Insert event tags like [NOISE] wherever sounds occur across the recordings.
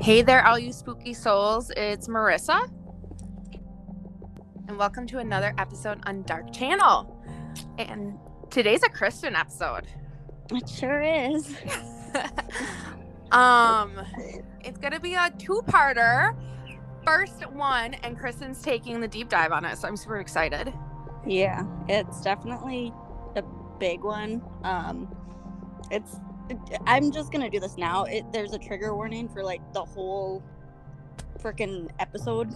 Hey there, all you spooky souls. It's Marissa. And welcome to another episode on Dark Channel. And today's a Kristen episode. It sure is. [LAUGHS] um, it's gonna be a two-parter. First one, and Kristen's taking the deep dive on it, so I'm super excited. Yeah, it's definitely a big one. Um, it's. I'm just gonna do this now. It, there's a trigger warning for like the whole freaking episode,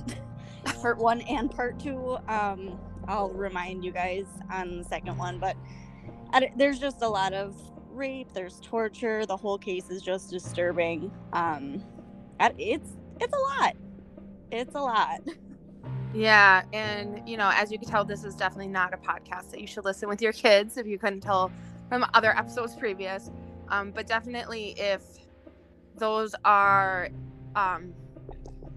[LAUGHS] part one and part two. Um, I'll remind you guys on the second one, but I, there's just a lot of rape. There's torture. The whole case is just disturbing. Um, it's it's a lot. It's a lot. Yeah, and you know, as you can tell, this is definitely not a podcast that you should listen with your kids. If you couldn't tell from other episodes previous, um, but definitely if those are um,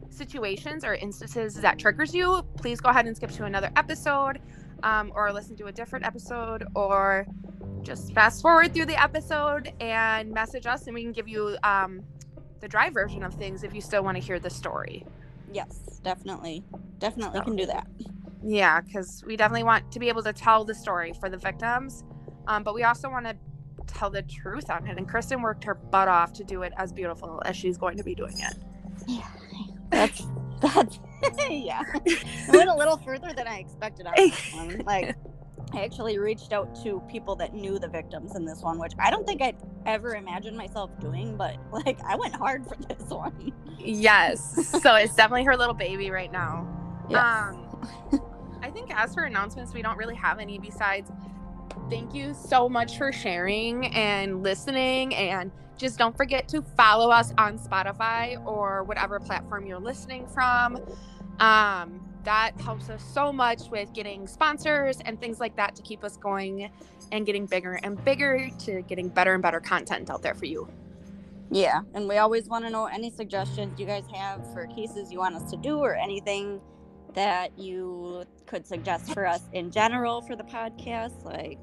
situations or instances that triggers you, please go ahead and skip to another episode, um, or listen to a different episode, or just fast forward through the episode and message us, and we can give you um, the dry version of things if you still want to hear the story. Yes, definitely. Definitely so, can do that. Yeah, because we definitely want to be able to tell the story for the victims, um, but we also want to tell the truth on it. And Kristen worked her butt off to do it as beautiful as she's going to be doing it. Yeah, that's that's [LAUGHS] yeah. I [LAUGHS] went a little further than I expected on this one. [LAUGHS] Like I actually reached out to people that knew the victims in this one, which I don't think I'd ever imagined myself doing, but like I went hard for this one. Yes. so it's definitely her little baby right now. Yes. Um, I think as for announcements, we don't really have any besides thank you so much for sharing and listening and just don't forget to follow us on Spotify or whatever platform you're listening from. Um, that helps us so much with getting sponsors and things like that to keep us going and getting bigger and bigger to getting better and better content out there for you. Yeah, and we always want to know any suggestions you guys have for cases you want us to do or anything that you could suggest for us in general for the podcast, like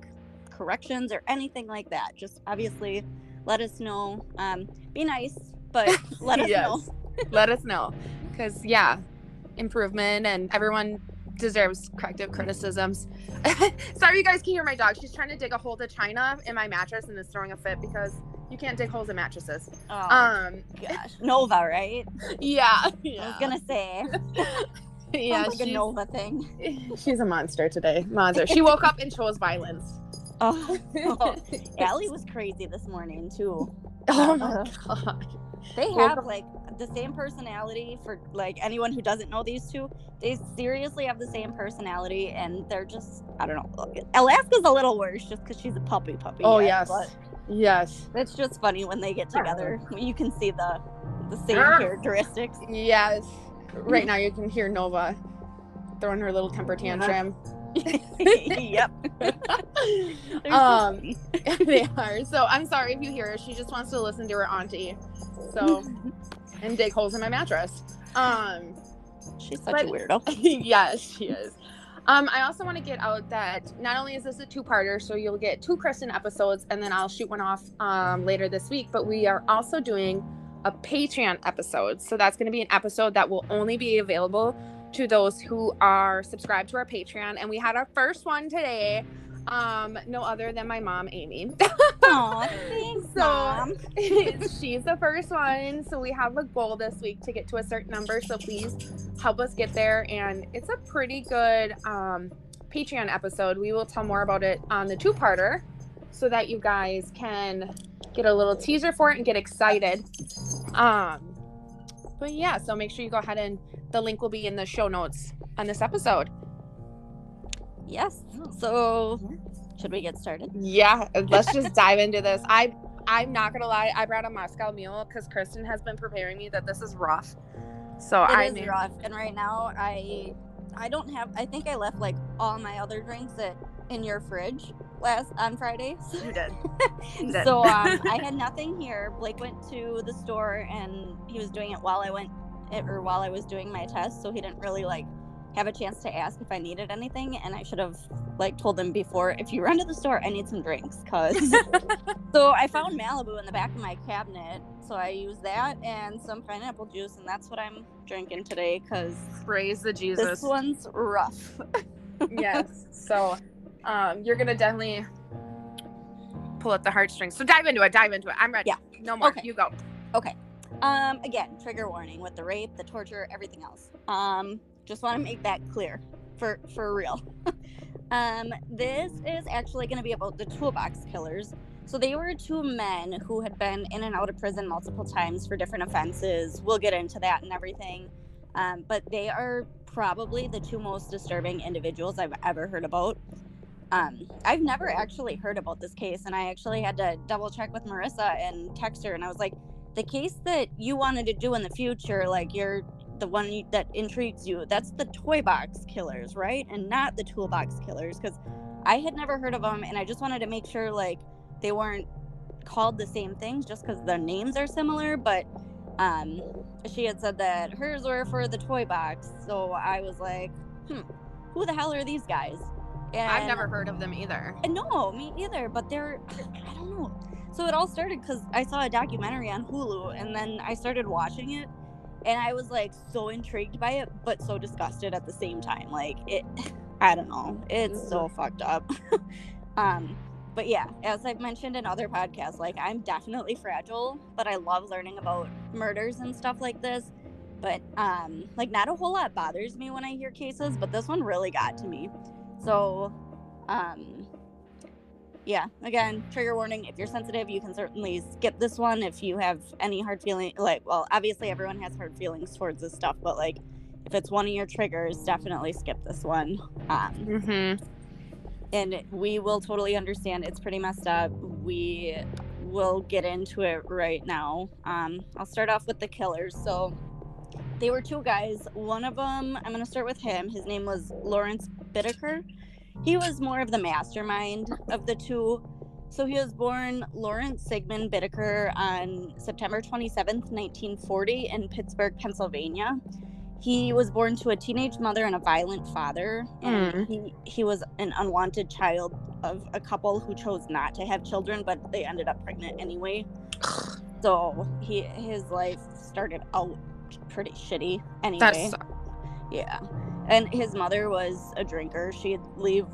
corrections or anything like that. Just obviously let us know. Um, be nice, but [LAUGHS] let us know. let us know. Because, yeah, improvement and everyone deserves corrective criticisms. [LAUGHS] Sorry, you guys can hear my dog. She's trying to dig a hole to China in my mattress and is throwing a fit because you can't dig holes in mattresses. Oh, um, gosh, Nova, right? [LAUGHS] Yeah, yeah. I was gonna say. [LAUGHS] yeah, like a Nova thing. [LAUGHS] She's a monster today. Monster. She woke up and chose violence. Oh, [LAUGHS] oh. Allie was crazy this morning too. Oh uh-huh. my god. They have like the same personality for like anyone who doesn't know these two. They seriously have the same personality, and they're just I don't know. Alaska's a little worse just because she's a puppy puppy. Oh yet, yes, yes. It's just funny when they get together. You can see the the same ah. characteristics. Yes. Right now you can hear Nova throwing her little temper tantrum. [LAUGHS] yep. [LAUGHS] um, [LAUGHS] they are. So I'm sorry if you hear her. She just wants to listen to her auntie. So and dig holes in my mattress. Um, she's such but, a weirdo. yes, she is. Um, I also want to get out that not only is this a two-parter, so you'll get two Kristen episodes, and then I'll shoot one off um, later this week. But we are also doing a Patreon episode, so that's going to be an episode that will only be available to those who are subscribed to our Patreon. And we had our first one today um, no other than my mom, Amy. [LAUGHS] Aw, thanks, so mom. [LAUGHS] she's the first one. So we have a goal this week to get to a certain number. So please help us get there. And it's a pretty good um, Patreon episode. We will tell more about it on the two-parter so that you guys can get a little teaser for it and get excited. Um, but yeah, so make sure you go ahead and the link will be in the show notes on this episode. Yes. So, should we get started? Yeah, let's just [LAUGHS] dive into this. I I'm not gonna lie, I brought a Moscow Mule because Kristen has been preparing me that this is rough. So I is rough, and right now I I don't have. I think I left like all my other drinks at in your fridge last on Friday. You did. [LAUGHS] You did. so um, [LAUGHS] I had nothing here. Blake went to the store and he was doing it while I went, or while I was doing my test. So he didn't really like have a chance to ask if I needed anything, and I should have like told them before if you run to the store, I need some drinks, cause. [LAUGHS] so I found Malibu in the back of my cabinet, so I used that and some pineapple juice, and that's what I'm drinking today, cause Praise the Jesus. this one's rough. yes. So, um, you're gonna definitely pull at the heartstrings. So dive into it. Dive into it. I'm ready. Yeah. No more. Okay. You go. Okay. Um, again, trigger warning with the rape, the torture, everything else. Um, just want to make that clear for for real. [LAUGHS] um, this is actually going to be about the toolbox killers. So they were two men who had been in and out of prison multiple times for different offenses. We'll get into that and everything. Um, but they are probably the two most disturbing individuals I've ever heard about. Um, I've never actually heard about this case, and I actually had to double check with Marissa and text her, and I was like, the case that you wanted to do in the future, like you're the one you, that intrigues you, that's the toy box killers, right? And not the toolbox killers, because I had never heard of them, and I just wanted to make sure like they weren't called the same things just because the names are similar. But um, she had said that hers were for the toy box, so I was like, hmm, who the hell are these guys? And I've never heard of them either. uh, No, me either. But they're, I don't know. So it all started because I saw a documentary on Hulu and then I started watching it and I was like so intrigued by it, but so disgusted at the same time. Like it, [SIGHS] I don't know. It's so fucked up. [LAUGHS] um, but yeah, as I've mentioned in other podcasts, like I'm definitely fragile, but I love learning about murders and stuff like this. But um, like not a whole lot bothers me when I hear cases, but this one really got to me. So, um, yeah, again, trigger warning. If you're sensitive, you can certainly skip this one. If you have any hard feeling, like, well, obviously everyone has hard feelings towards this stuff, but like, if it's one of your triggers, definitely skip this one. Um, Mm-hmm. and we will totally understand. It's pretty messed up. We will get into it right now. Um, I'll start off with the killers. So they were two guys. One of them, I'm going to start with him. His name was Lawrence Bittaker. He was more of the mastermind of the two. So he was born Lawrence Sigmund Bittaker on September 27th, 1940, in Pittsburgh, Pennsylvania. He was born to a teenage mother and a violent father, and hmm. he, he was an unwanted child of a couple who chose not to have children, but they ended up pregnant anyway. [SIGHS] So he his life started out pretty shitty anyway. That's Yeah. And his mother was a drinker. She'd leave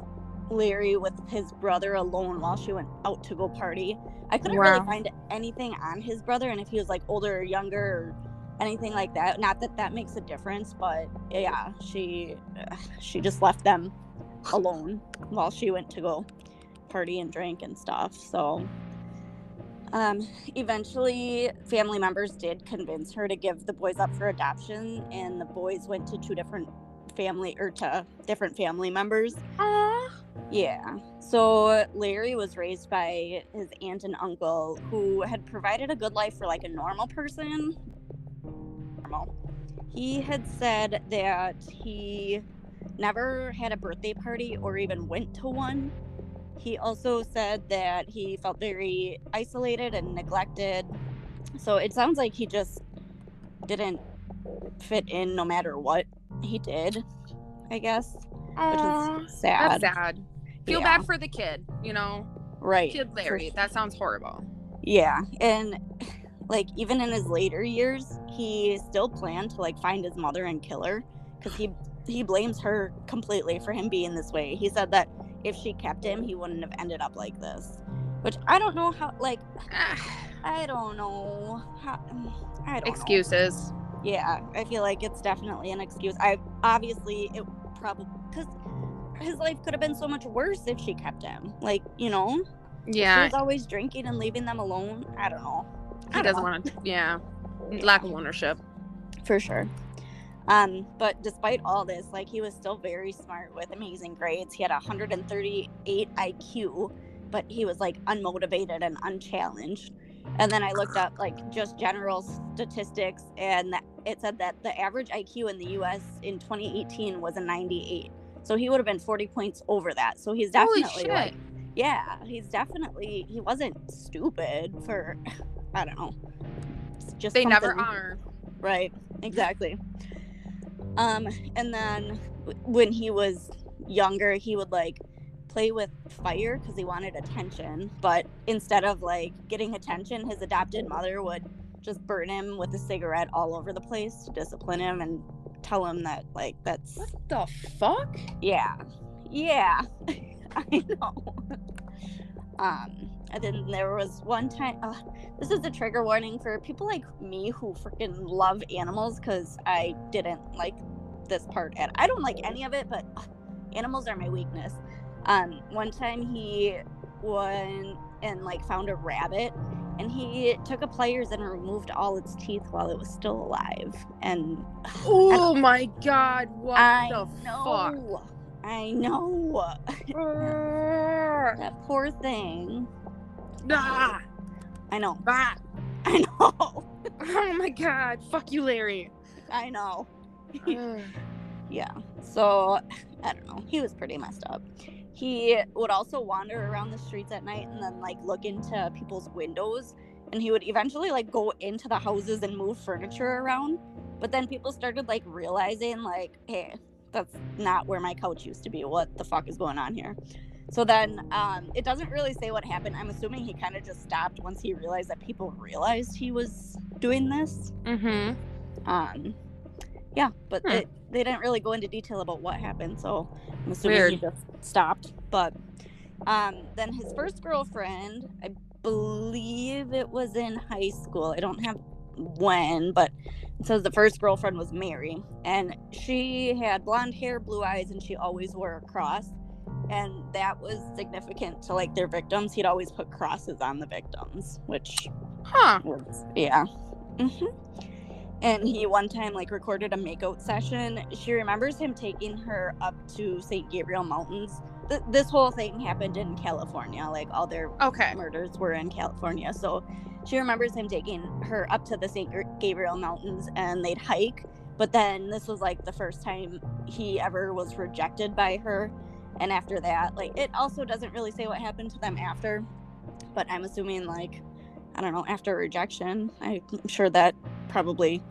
Larry with his brother alone while she went out to go party. I couldn't really find anything on his brother and if he was like older or younger or anything like that. Not that that makes a difference, but yeah, she she just left them alone while she went to go party and drink and stuff. So um, eventually, family members did convince her to give the boys up for adoption, and the boys went to two different family or to different family members. Aw. Yeah. So Larry was raised by his aunt and uncle who had provided a good life for like a normal person. Normal. He had said that he never had a birthday party or even went to one. He also said that he felt very isolated and neglected. So it sounds like he just didn't fit in no matter what he did, I guess, which is sad. That's sad. Feel Yeah. bad for the kid, you know? Right. Kid Larry. sure. That sounds horrible. Yeah, and like even in his later years, he still planned to like find his mother and kill her because he he blames her completely for him being this way. He said that if she kept him, he wouldn't have ended up like this. Which I don't know how. Like [SIGHS] I don't know how. I don't know. Excuses. Yeah, I feel like it's definitely an excuse. I obviously it probably because his life could have been so much worse if she kept him. Like you know, Yeah. she Yeah. was always drinking and leaving them alone. I don't know. I He doesn't want to. [LAUGHS] Yeah. Lack of ownership. for sure. Um, but despite all this, like he was still very smart with amazing grades. He had a 138 IQ, but he was like unmotivated and unchallenged. And then I looked up like just general statistics, and it said that the average IQ in the U.S. in 2018 was a 98. So he would have been 40 points over that. So he's definitely like, yeah, he's definitely he wasn't stupid for, [LAUGHS] I don't know, just they never are. Right, exactly. Um, and then when he was younger, he would like play with fire because he wanted attention. But instead of like getting attention, his adopted mother would just burn him with a cigarette all over the place to discipline him and tell him that like that's What the fuck? yeah yeah [LAUGHS] i know [LAUGHS] um and then there was one time uh, this is a trigger warning for people like me who freaking love animals because i didn't like this part and i don't like any of it but uh, animals are my weakness. Um one time he went and like found a rabbit and he took a pliers and removed all its teeth while it was still alive and Oh my god, what i the know. I know. Fuck? [LAUGHS] that poor thing. Ah, i know. Ah. [LAUGHS] i know. Oh my god, fuck you, Larry. i know. Ugh. [LAUGHS] yeah so [LAUGHS] i don't know he was pretty messed up. He would also wander around the streets at night and then like look into people's windows and he would eventually like go into the houses and move furniture around but then people started like realizing like hey that's not where my couch used to be. What the fuck is going on here? So then um it doesn't really say what happened. I'm assuming he kind of just stopped once he realized that people realized he was doing this. Mm Mhm. um yeah but Hmm. it, they didn't really go into detail about what happened so i'm assuming he just stopped but um then his first girlfriend i believe it was in high school i don't have when but it says the first girlfriend was mary and she had blonde hair blue eyes and she always wore a cross and that was significant to like their victims he'd always put crosses on the victims which Huh. was yeah hmm and he one time like recorded a makeout session. She remembers him taking her up to st gabriel mountains. Th- this whole thing happened in california like all their Okay. murders were in california. So she remembers him taking her up to the st gabriel mountains and they'd hike. But then this was like the first time he ever was rejected by her. And after that like it also doesn't really say what happened to them after. But i'm assuming like i don't know after rejection i'm sure that probably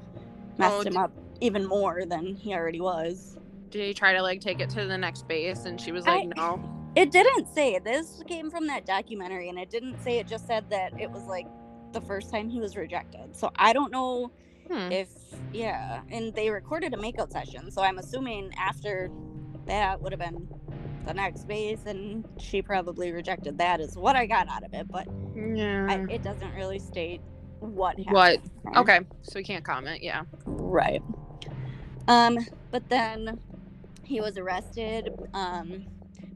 messed Oh, him up even more than he already was Did he try to like take it to the next base and she was like, I- no? it didn't say this came from that documentary and it didn't say it just said that it was like the first time he was rejected so i don't know Hmm. if yeah and they recorded a makeout session so i'm assuming after that would have been the next base and she probably rejected that is what i got out of it but Yeah. I, it doesn't really state what happened What? Okay. So we can't comment. Yeah. right um but then he was arrested um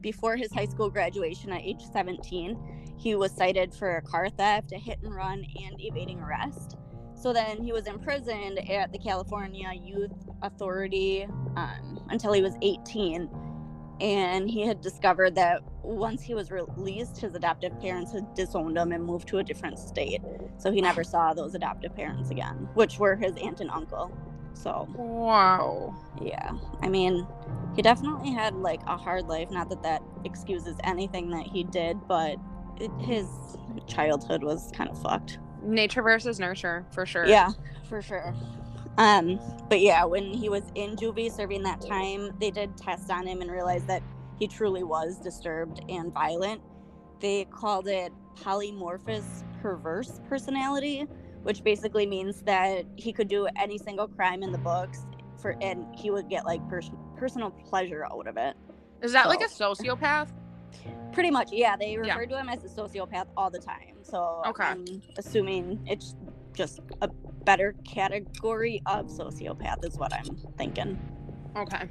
before his high school graduation at age 17 he was cited for a car theft a hit and run and evading arrest so then he was imprisoned at the california youth authority um, until he was 18 and he had discovered that once he was released his adoptive parents had disowned him and moved to a different state. So he never [SIGHS] saw those adoptive parents again which were his aunt and uncle. So Wow. yeah i mean he definitely had like a hard life. Not that that excuses anything that he did but it, his childhood was kind of fucked. Nature versus nurture, for sure. yeah for sure um but yeah when he was in juvie serving that time they did tests on him and realized that he truly was disturbed and violent they called it polymorphous perverse personality which basically means that he could do any single crime in the books for and he would get like pers- personal pleasure out of it Is that like a sociopath? pretty much yeah they Yeah. refer to him as a sociopath all the time so Okay. i'm assuming it's just a better category of sociopath is what i'm thinking. Okay.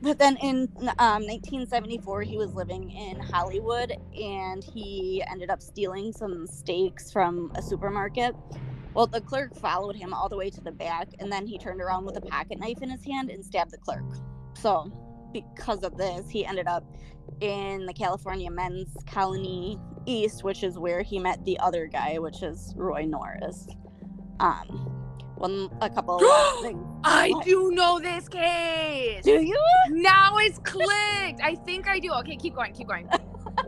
but then in um, 1974 he was living in hollywood and he ended up stealing some steaks from a supermarket. Well the clerk followed him all the way to the back and then he turned around with a pocket knife in his hand and stabbed the clerk. So because of this he ended up in the california men's colony east which is where he met the other guy which is roy norris um one a couple [GASPS] things I What? do know this case. do you Now it's clicked. I think I do. Okay, keep going. Keep going.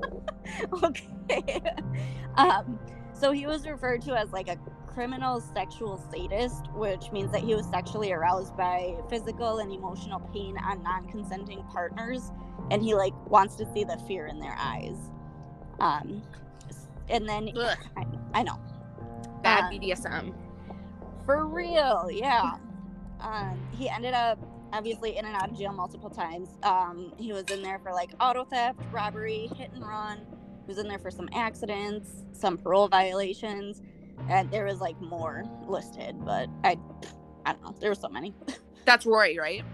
[LAUGHS] okay. [LAUGHS] um, so he was referred to as like a criminal sexual sadist, which means that he was sexually aroused by physical and emotional pain on non-consenting partners, and he like wants to see the fear in their eyes. Um, and then Ugh, I, I know bad Uh, BDSM. For real, yeah. Um, he ended up obviously in and out of jail multiple times. Um, he was in there for like auto theft, robbery, hit and run. He was in there for some accidents, some parole violations, and there was like more listed, but I, I don't know. There were so many. [LAUGHS] That's Roy, right?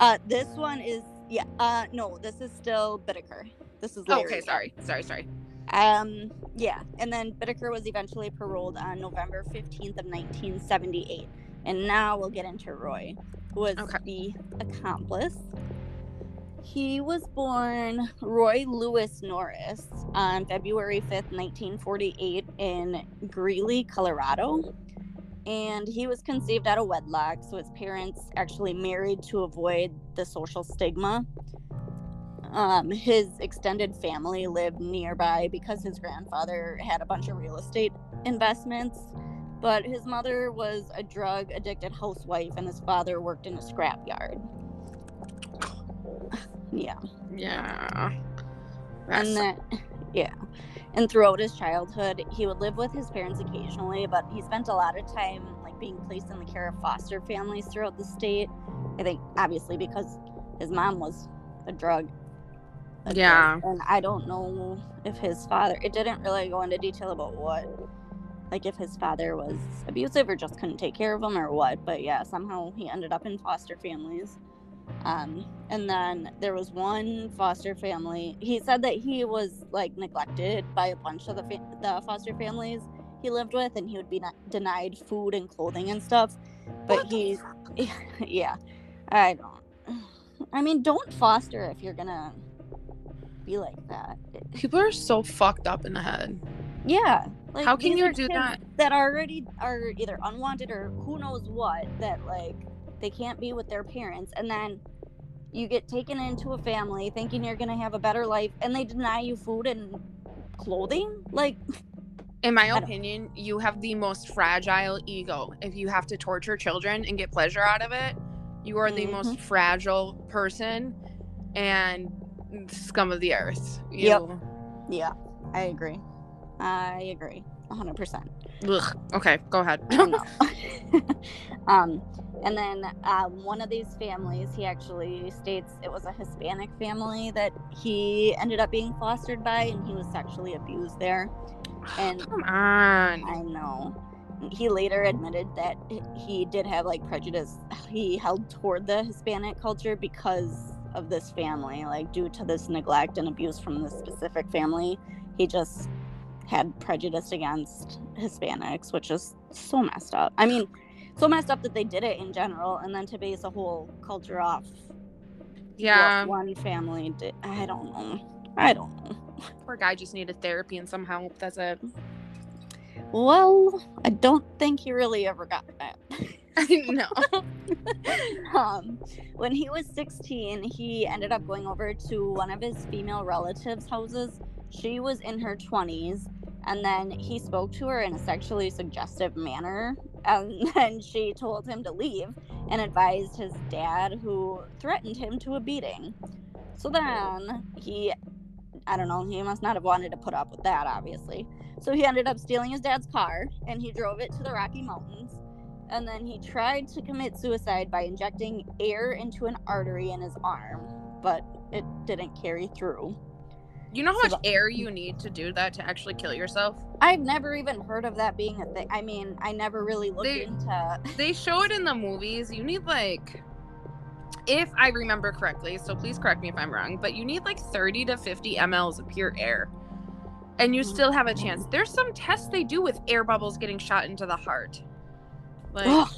Uh, this one is yeah. Uh, no, this is still Bittaker. This is Oh, Larry. okay, sorry, sorry, sorry. Um, yeah, and then Bittaker was eventually paroled on November 15th of 1978. And now we'll get into Roy, who was Okay. the accomplice. He was born Roy Lewis Norris on February 5th, 1948 in Greeley, Colorado. And he was conceived out of wedlock, so his parents actually married to avoid the social stigma um, his extended family lived nearby because his grandfather had a bunch of real estate investments. But his mother was a drug addicted housewife, and his father worked in a scrapyard. [SIGHS] yeah. Yeah. That's, And then, [SIGHS] yeah. And throughout his childhood, he would live with his parents occasionally, but he spent a lot of time like being placed in the care of foster families throughout the state. I think obviously because his mom was a drug. Yeah. And I don't know if his father. It didn't really go into detail about what, like if his father was abusive or just couldn't take care of him or what. But yeah, somehow he ended up in foster families. Um, and then there was one foster family. He said that he was like neglected by a bunch of the fa- the foster families he lived with, and he would be denied food and clothing and stuff. But he, [LAUGHS] yeah, I don't. I mean, don't foster if you're gonna be like that. people are so fucked up in the head. Yeah. Like, How can you do that? That already are either unwanted or who knows what. That like they can't be with their parents, and then you get taken into a family thinking you're gonna have a better life, and they deny you food and clothing. Like, In my opinion, you have the most fragile ego. If you have to torture children and get pleasure out of it, you are the most mm-hmm. fragile person and scum of the earth. You, Yep. yeah, I agree. I agree, hundred percent. Ugh. Okay, go ahead. [LAUGHS] [LAUGHS] Um, and then um, one of these families, he actually states it was a Hispanic family that he ended up being fostered by, and he was sexually abused there. [SIGHS] And Come on. I know. He later admitted that he did have like prejudice he held toward the Hispanic culture because of this family, like due to this neglect and abuse from this specific family. He just had prejudice against Hispanics, which is so messed up. I mean, so messed up that they did it in general, and then to base a whole culture off Yeah, one family did. I don't know. I don't know. poor guy just needed therapy and some help. That's it. Well, I don't think he really ever got that. [LAUGHS] [LAUGHS] no. [LAUGHS] um, when he was 16, he ended up going over to one of his female relatives' houses. She was in her 20s, and then he spoke to her in a sexually suggestive manner. And [LAUGHS] then she told him to leave and advised his dad, who threatened him to a beating. So then he, I don't know, he must not have wanted to put up with that, obviously. So he ended up stealing his dad's car and he drove it to the Rocky Mountains and then he tried to commit suicide by injecting air into an artery in his arm, but it didn't carry through. You know how So much air you need to do that to actually kill yourself? I've never even heard of that being a thing. I mean, I never really looked They- into. [LAUGHS] They show it in the movies. You need like if I remember correctly, so please correct me if I'm wrong, but you need like 30 to 50 mLs of pure air. And you mm-hmm. still have a chance. There's some tests they do with air bubbles getting shot into the heart. Like Ugh,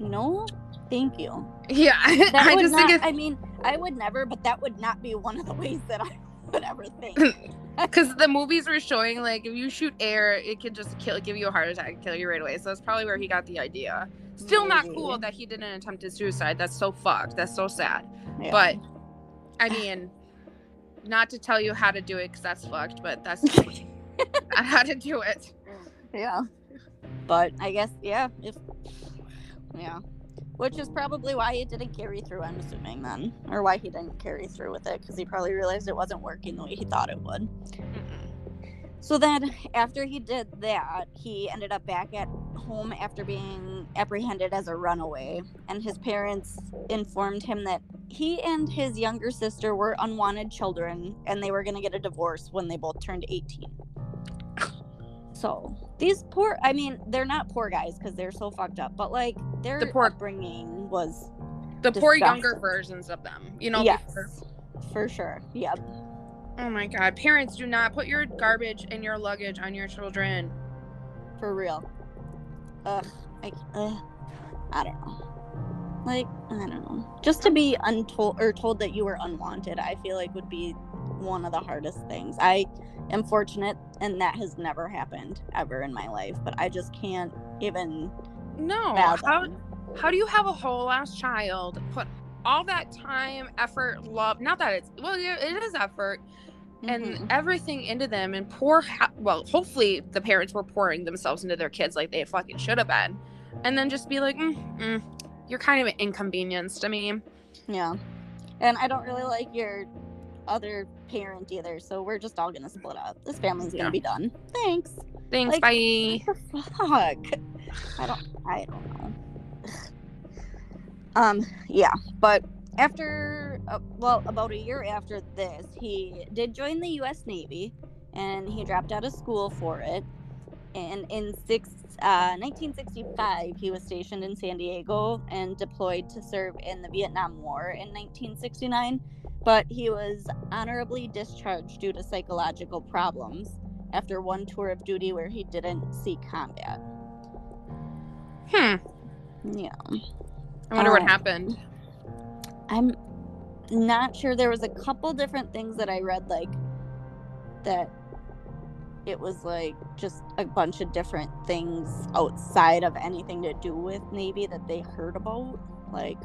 no, thank you. yeah, That I just not, think I mean, I would never, but that would not be one of the ways that I [LAUGHS] would ever think. [LAUGHS] because the movies were showing like if you shoot air, it could just kill, give you a heart attack, kill you right away. So that's probably where he got the idea. Still not cool that he didn't attempt his suicide. That's so fucked. That's so sad. Yeah. But I mean, not to tell you how to do it because that's fucked, but that's not [LAUGHS] how to do it. yeah, but I guess yeah, if yeah, which is probably why he didn't carry through. I'm assuming then, or why he didn't carry through with it because he probably realized it wasn't working the way he thought it would. Mm-mm. So then, after he did that, he ended up back at home after being apprehended as a runaway, and his parents informed him that he and his younger sister were unwanted children and they were going to get a divorce when they both turned 18. So, these poor, I mean, they're not poor guys because they're so fucked up, but like their The poor- upbringing was, The poor younger versions of them, you know. yes, before- for sure. Yep. Oh my god, parents, do not put your garbage and your luggage on your children. For real. Ugh. I, ugh. I don't know. Like, I don't know. Just to be untold or told that you were unwanted, I feel like would be one of the hardest things. I am fortunate and that has never happened ever in my life, but I just can't even No, how how do you have a whole ass child put all that time, effort, love? Not that it's well, it is effort and Mhm. everything into them, and pour. Ha- well, hopefully the parents were pouring themselves into their kids like they fucking should have been, and then just be like, mm, mm, "You're kind of an inconvenience to me." yeah. And I don't really like your other parent either, so we're just all gonna split up. This family's gonna be done. Thanks. Thanks, Like- bye. Fuck? I don't I don't know. [SIGHS] Um yeah, but after uh, well about a year after this, he did join the US Navy and he dropped out of school for it. And in six, uh, 1965, he was stationed in San Diego and deployed to serve in the Vietnam War in 1969. But he was honorably discharged due to psychological problems after one tour of duty where he didn't see combat. Hmm. Yeah. I wonder what Um, happened. I'm not sure. There was a couple different things that I read, like that it was like just a bunch of different things outside of anything to do with Navy that they heard about. Like,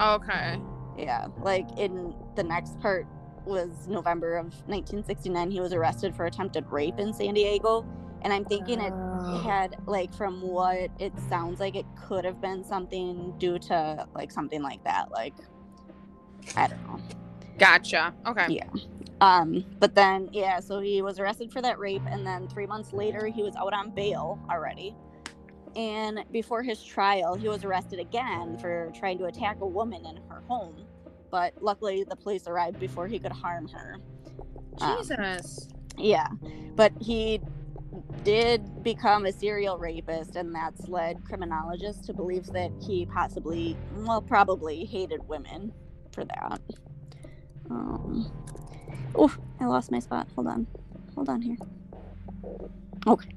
Okay. Yeah, like in the next part was November of 1969. He was arrested for attempted rape in San Diego, and I'm thinking it had like from what it sounds like it could have been something due to like something like that like i don't know Gotcha. Okay. Yeah. um but then yeah so he was arrested for that rape and then three months later he was out on bail already and before his trial he was arrested again for trying to attack a woman in her home but luckily the police arrived before he could harm her Um, Jesus. yeah, but he did become a serial rapist, and that's led criminologists to believe that he possibly, well, probably hated women for that. Um, oh, I lost my spot. Hold on, hold on here. Okay.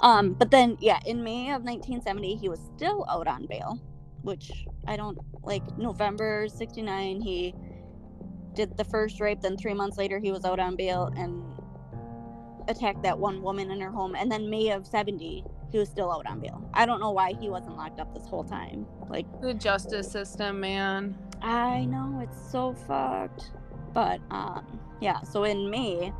Um, but then, yeah, in May of 1970, he was still out on bail, which I don't like. November '69, he did the first rape. Then three months later, he was out on bail and attacked that one woman in her home. And then May of 70, he was still out on bail. I don't know why he wasn't locked up this whole time. Like, The justice system, man. I know it's so fucked. But um yeah, so in May,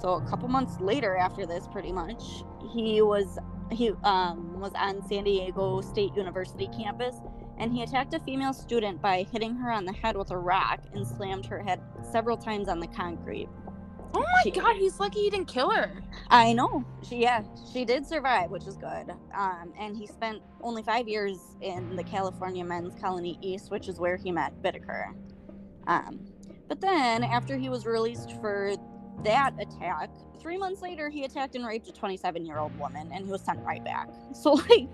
so a couple months later after this pretty much, he was he um was on San Diego State University campus and he attacked a female student by hitting her on the head with a rock and slammed her head several times on the concrete. Oh my She- god, he's lucky he didn't kill her. I know. She yeah, she did survive, which is good. Um, and he spent only five years in the California Men's Colony East, which is where he met Bittaker. Um, but then after he was released for that attack, three months later he attacked and raped a 27 year old woman, and he was sent right back. [LAUGHS] So like,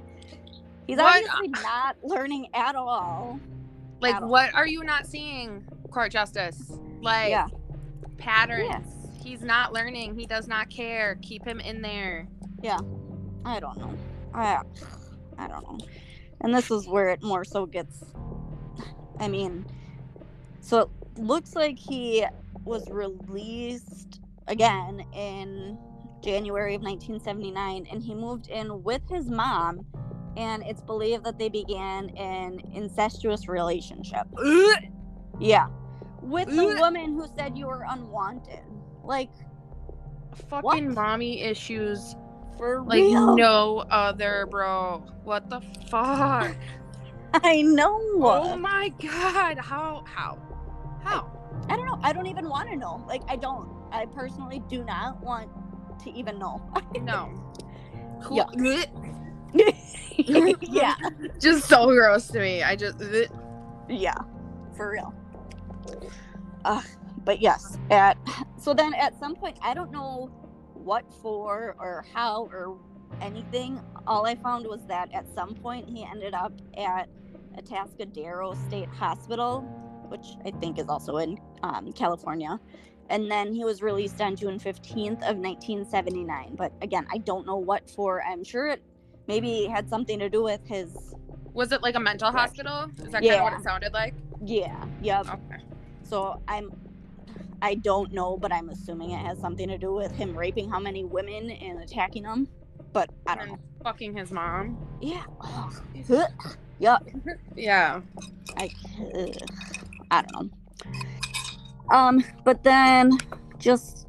he's What? obviously not learning at all. Like, At all. what are you not seeing, court justice? Like, Yeah. patterns. Yeah. He's not learning. He does not care. Keep him in there. Yeah. I don't know. I I don't know. And this is where it more so gets [SIGHS] I mean so it looks like he was released again in January of 1979 and he moved in with his mom and it's believed that they began an incestuous relationship. Yeah. With the woman who said you were unwanted. Like Fucking mommy issues For Like real. no other, bro. What the fuck? [LAUGHS] I know. oh my god. How? How? How? I don't know. I don't even want to know. Like, I don't. I personally do not want to even know. [LAUGHS] No. Cool. Yeah. [LAUGHS] [LAUGHS] Yeah. Just so gross to me. I just. blech. Yeah. For real. Uh, but yes. At so then at some point, I don't know what for or how or anything. All I found was that at some point he ended up at Atascadero State Hospital, which I think is also in um, California. And then he was released on June 15th of 1979. But again, I don't know what for. I'm sure it maybe had something to do with his. Was it like a mental hospital? Is that kind of what it sounded like? Yeah. Yep. Okay. So I'm. I don't know, but I'm assuming it has something to do with him raping how many women and attacking them. But I don't And know. fucking his mom. Yeah. [SIGHS] Yuck. [LAUGHS] Yeah. I, ugh. I don't know. Um, but then just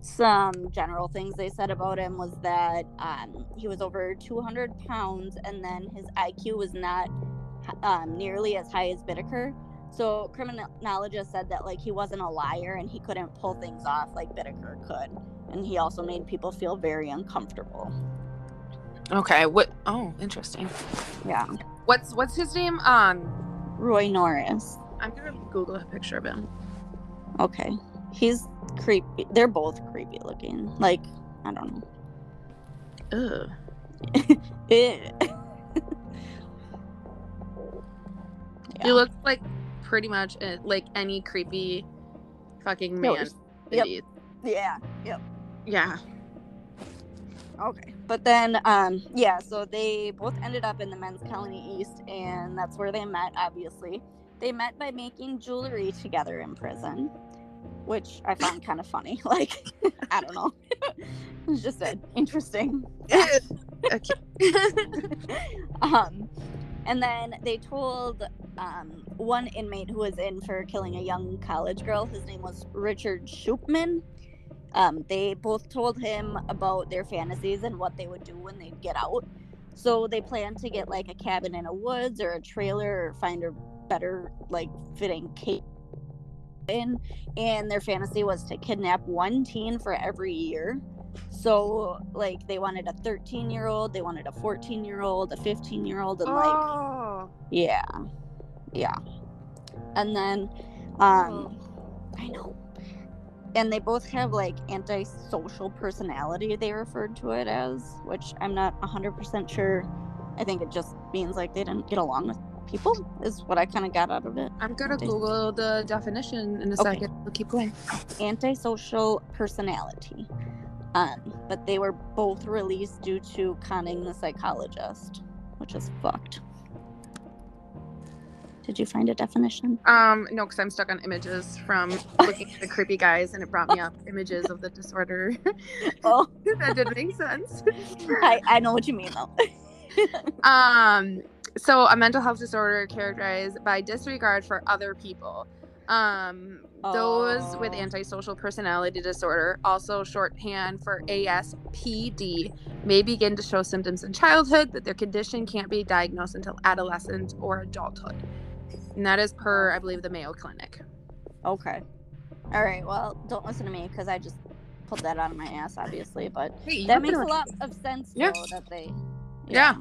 some general things they said about him was that um, he was over 200 pounds and then his IQ was not um, nearly as high as Bittaker. So criminologists said that like he wasn't a liar and he couldn't pull things off like Bittaker could. And he also made people feel very uncomfortable. Okay. What? Oh, interesting. Yeah. What's What's his name? Um, Roy Norris. I'm gonna Google a picture of him. Okay. He's creepy. They're both creepy looking. Like, I don't know. Ugh. [LAUGHS] Eh. He Yeah. looks like pretty much uh, like any creepy fucking man. it's- yep. Yeah. Yep. Yeah. Okay. But then, um, yeah, so they both ended up in the men's colony east, and that's where they met, obviously. They met by making jewelry together in prison, which I [LAUGHS] found kind of funny. [LAUGHS] Like, I don't know. [LAUGHS] it's just an interesting okay. um, and then they told um, one inmate who was in for killing a young college girl, his name was Richard Shupman. Um, they both told him about their fantasies and what they would do when they get out. So they planned to get like a cabin in a woods or a trailer or find a better like fitting cave in. And their fantasy was to kidnap one teen for every year. So like they wanted a 13 year old, they wanted a 14 year old, a 15 year old, and like oh. yeah, yeah. And then, um, I know. And they both have like antisocial personality, they referred to it as, which I'm not 100% sure. I think it just means like they didn't get along with people, is what I kind of got out of it. I'm gonna Google the definition in a Okay. second. We'll keep going. Antisocial personality. Um, but they were both released due to conning the psychologist, which is fucked. Did you find a definition? Um, no, because I'm stuck on images from looking at the creepy guys, and it brought me up [LAUGHS] images of the disorder. Oh, [LAUGHS] that did make sense. I, I know what you mean though. [LAUGHS] Um, so a mental health disorder characterized by disregard for other people. Um, those with Oh. antisocial personality disorder, also shorthand for ASPD, may begin to show symptoms in childhood, but their condition can't be diagnosed until adolescence or adulthood. And that is per, I believe, the Mayo Clinic. Okay. All right. Well, don't listen to me because I just pulled that out of my ass, obviously. But that makes a lot of sense, Yeah. though, that they. Yeah.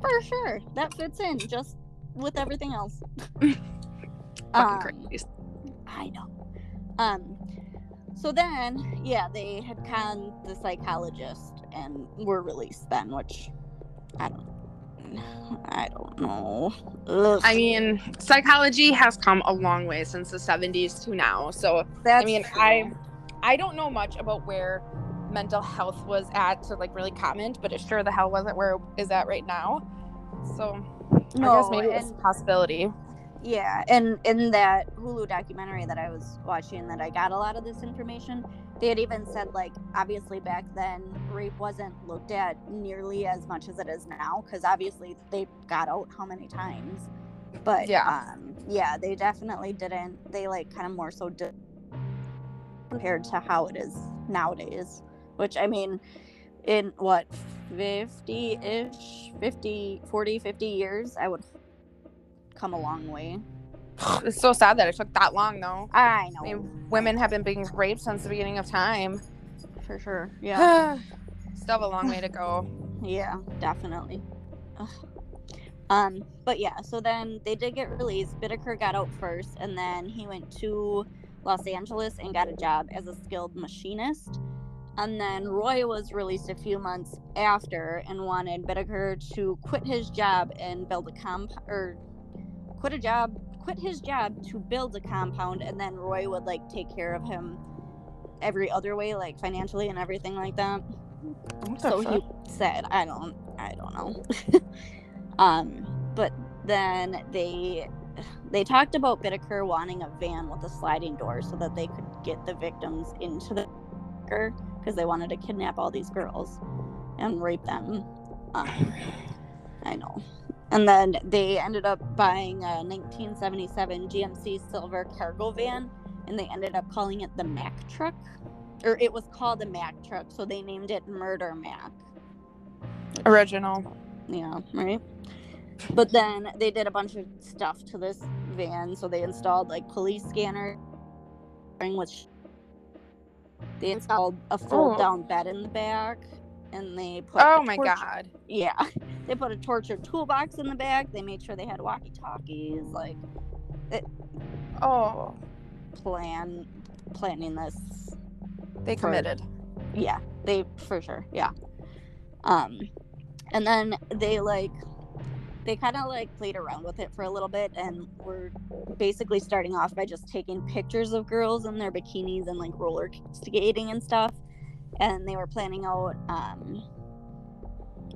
For sure. That fits in just with everything else. [LAUGHS] Fucking Um, crazy. I know. Um. So then, yeah, they had conned the psychologist and were released then, which I don't. I don't know. Ugh. I mean, psychology has come a long way since the 70s to now. So That's I mean, true. I I don't know much about where mental health was at to like really comment, but it sure the hell wasn't where it is at right now. So I guess maybe it's a possibility. Yeah, and in that Hulu documentary that I was watching, that I got a lot of this information. They had even said like, obviously back then, rape wasn't looked at nearly as much as it is now, because obviously they got out how many times. But Yeah. um, yeah, they definitely didn't. They like kind of more so did compared to how it is nowadays. Which I mean, in what 50-ish 50 40 50 years i would come a long way It's so sad that it took that long, though. i know I mean, women have been being raped since the beginning of time. for sure yeah [SIGHS] Still have a long way to go. [SIGHS] yeah definitely Ugh. [SIGHS] um but yeah so then they did get released Bittaker got out first and then he went to los angeles and got a job as a skilled machinist and then roy was released a few months after and wanted Bittaker to quit his job and build a comp or quit a job quit his job to build a compound and then roy would like take care of him every other way like financially and everything like that. So he said i don't i don't know. [LAUGHS] Um but then they they talked about Bittaker wanting a van with a sliding door so that they could get the victims into the car because they wanted to kidnap all these girls and rape them. Um, [SIGHS] i know and then they ended up buying a 1977 gmc silver cargo van and they ended up calling it the mac truck or it was called the mac truck so they named it murder mac Original. yeah, right. But then they did a bunch of stuff to this van. So they installed like police scanner, which they installed a fold oh. down bed in the back, and they put. Oh a my torch- god. Yeah, [LAUGHS] they put a torture toolbox in the back. They made sure they had walkie talkies. Like Oh, plan planning this they For- committed. yeah they for sure yeah um and then they like they kind of like played around with it for a little bit and were basically starting off by just taking pictures of girls in their bikinis and like roller skating and stuff and they were planning out um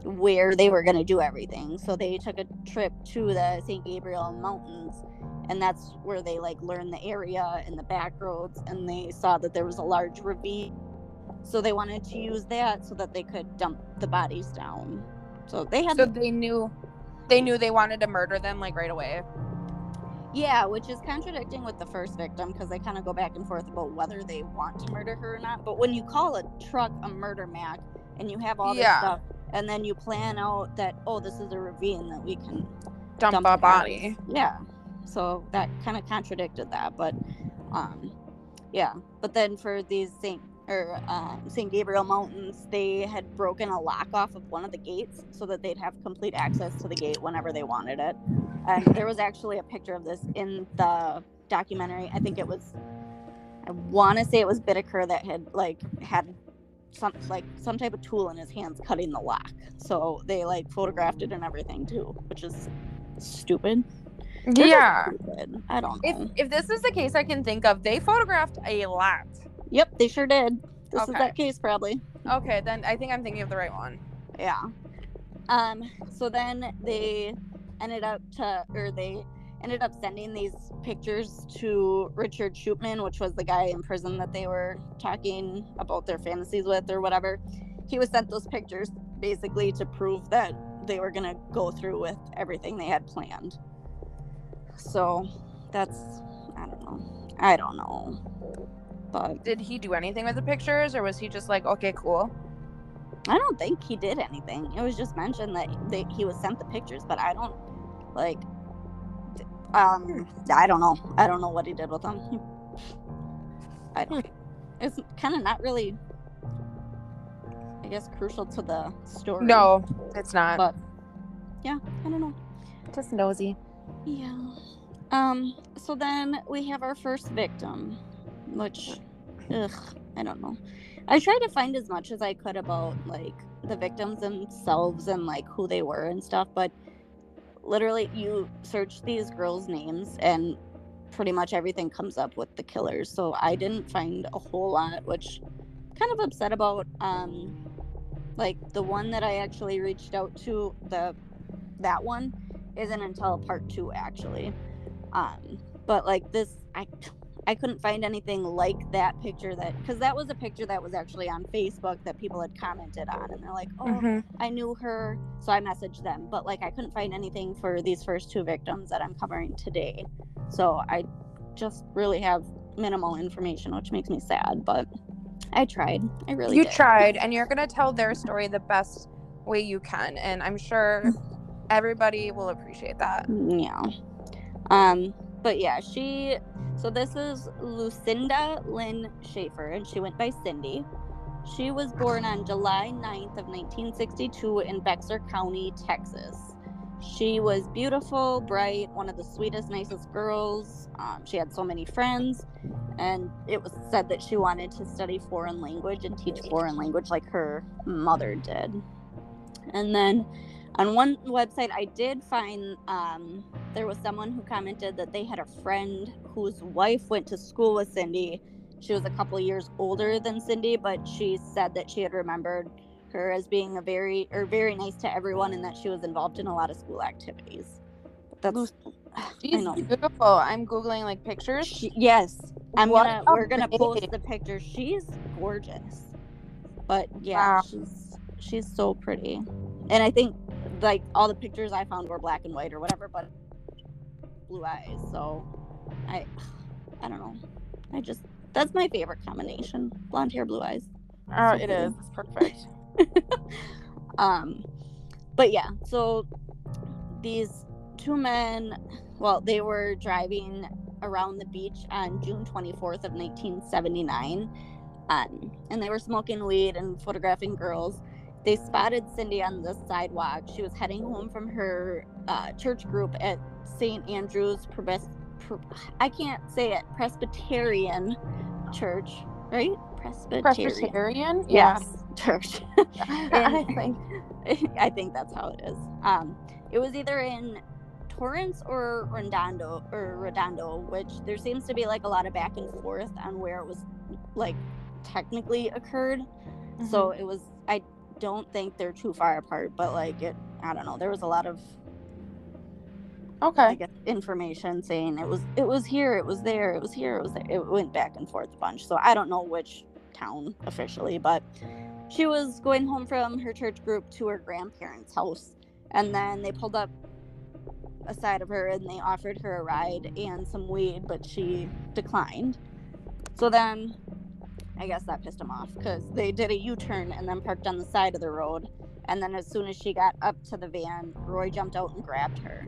where they were going to do everything. So they took a trip to the st gabriel mountains and that's where they like learned the area and the back roads and they saw that there was a large ravine. So they wanted to use that so that they could dump the bodies down. So they had So they knew, they knew they wanted to murder them like right away. Yeah which is contradicting with the first victim because they kind of go back and forth about whether they want to murder her or not but when you call a truck a murder mac and you have all this Yeah. stuff and then you plan out that oh this is a ravine that we can Dump, dump a the body. bodies. Yeah. So that kind of contradicted that, but um yeah. But then for these St. or um, St. Gabriel Mountains, they had broken a lock off of one of the gates so that they'd have complete access to the gate whenever they wanted it. And there was actually a picture of this in the documentary. I think it was I want to say it was Bittaker that had like had some like some type of tool in his hands cutting the lock. So they like photographed it and everything too, which is stupid. They're Yeah. stupid. I don't know. If if this is the case I can think of, they photographed a lot. Yep, they sure did. This is that case probably. Okay, then I think I'm thinking of the right one. Yeah. Um. So then they ended up to, or they ended up sending these pictures to Richard Shootman, which was the guy in prison that they were talking about their fantasies with or whatever. He was sent those pictures basically to prove that they were gonna go through with everything they had planned. So that's I don't know. I don't know. But Did he do anything with the pictures, or was he just like, okay, cool? I don't think he did anything. It was just mentioned that they, he was sent the pictures, but I don't like. Um, I don't know. I don't know what he did with them. [LAUGHS] I don't. It's kind of not really. I guess crucial to the story. No, it's not. but yeah, I don't know. just nosy. Yeah. Um. So then we have our first victim, which, ugh, I don't know. I tried to find as much as I could about like the victims themselves and like who they were and stuff, but literally you search these girls' names and pretty much everything comes up with the killers. So I didn't find a whole lot, which kind of upset about. Um, like the one that I actually reached out to the that one isn't until part two actually um but like this i i couldn't find anything like that picture that because that was a picture that was actually on facebook that people had commented on and they're like oh Mhm. i knew her so i messaged them but like i couldn't find anything for these first two victims that i'm covering today so i just really have minimal information which makes me sad but I tried. I really you did. tried, and you're gonna tell their story the best way you can, and I'm sure [LAUGHS] everybody will appreciate that. Yeah. Um, but yeah, she so this is Lucinda Lynn Schaefer, and she went by Cindy. She was born on July 9th of 1962 in Bexar County, Texas. She was beautiful, bright, one of the sweetest, nicest girls. Um, she had so many friends, and it was said that she wanted to study foreign language and teach foreign language like her mother did. And then on one website, I did find um, there was someone who commented that they had a friend whose wife went to school with Cindy. She was a couple mm. years older than Cindy, but she said that she had remembered her as being a very or very nice to everyone and that she was involved in a lot of school activities. That's [SIGHS] I She's know. beautiful. I'm googling like pictures. She, yes, I'm What gonna we're gonna post the picture. She's gorgeous, but yeah, Wow. she's she's so pretty, and I think like all the pictures I found were black and white or whatever, but blue eyes. So I I don't know. I just that's my favorite combination: blonde hair, blue eyes. Oh, it is. It's perfect. [LAUGHS] um but yeah so these two men well they were driving around the beach on june 24th of 1979 um, and they were smoking weed and photographing girls they spotted cindy on the sidewalk she was heading home from her uh, church group at st andrew's Pres- Pre- i can't say it presbyterian church right presbyterian Presbyterian. Yeah. yes [LAUGHS] church I think. I think that's how it is. Um, it was either in Torrance or Redondo or Redondo, which there seems to be like a lot of back and forth on where it was like technically occurred. So Mm-hmm. it was. I don't think they're too far apart, but like it. I don't know. There was a lot of I Okay. guess information saying it was it was here, it was there, it was here, it was there. It went back and forth a bunch. So I don't know which town officially, but she was going home from her church group to her grandparents' house, and then they pulled up aside of her and they offered her a ride and some weed, but she declined. So then I guess that pissed him off because they did a U turn and then parked on the side of the road. And then as soon as she got up to the van, Roy jumped out and grabbed her.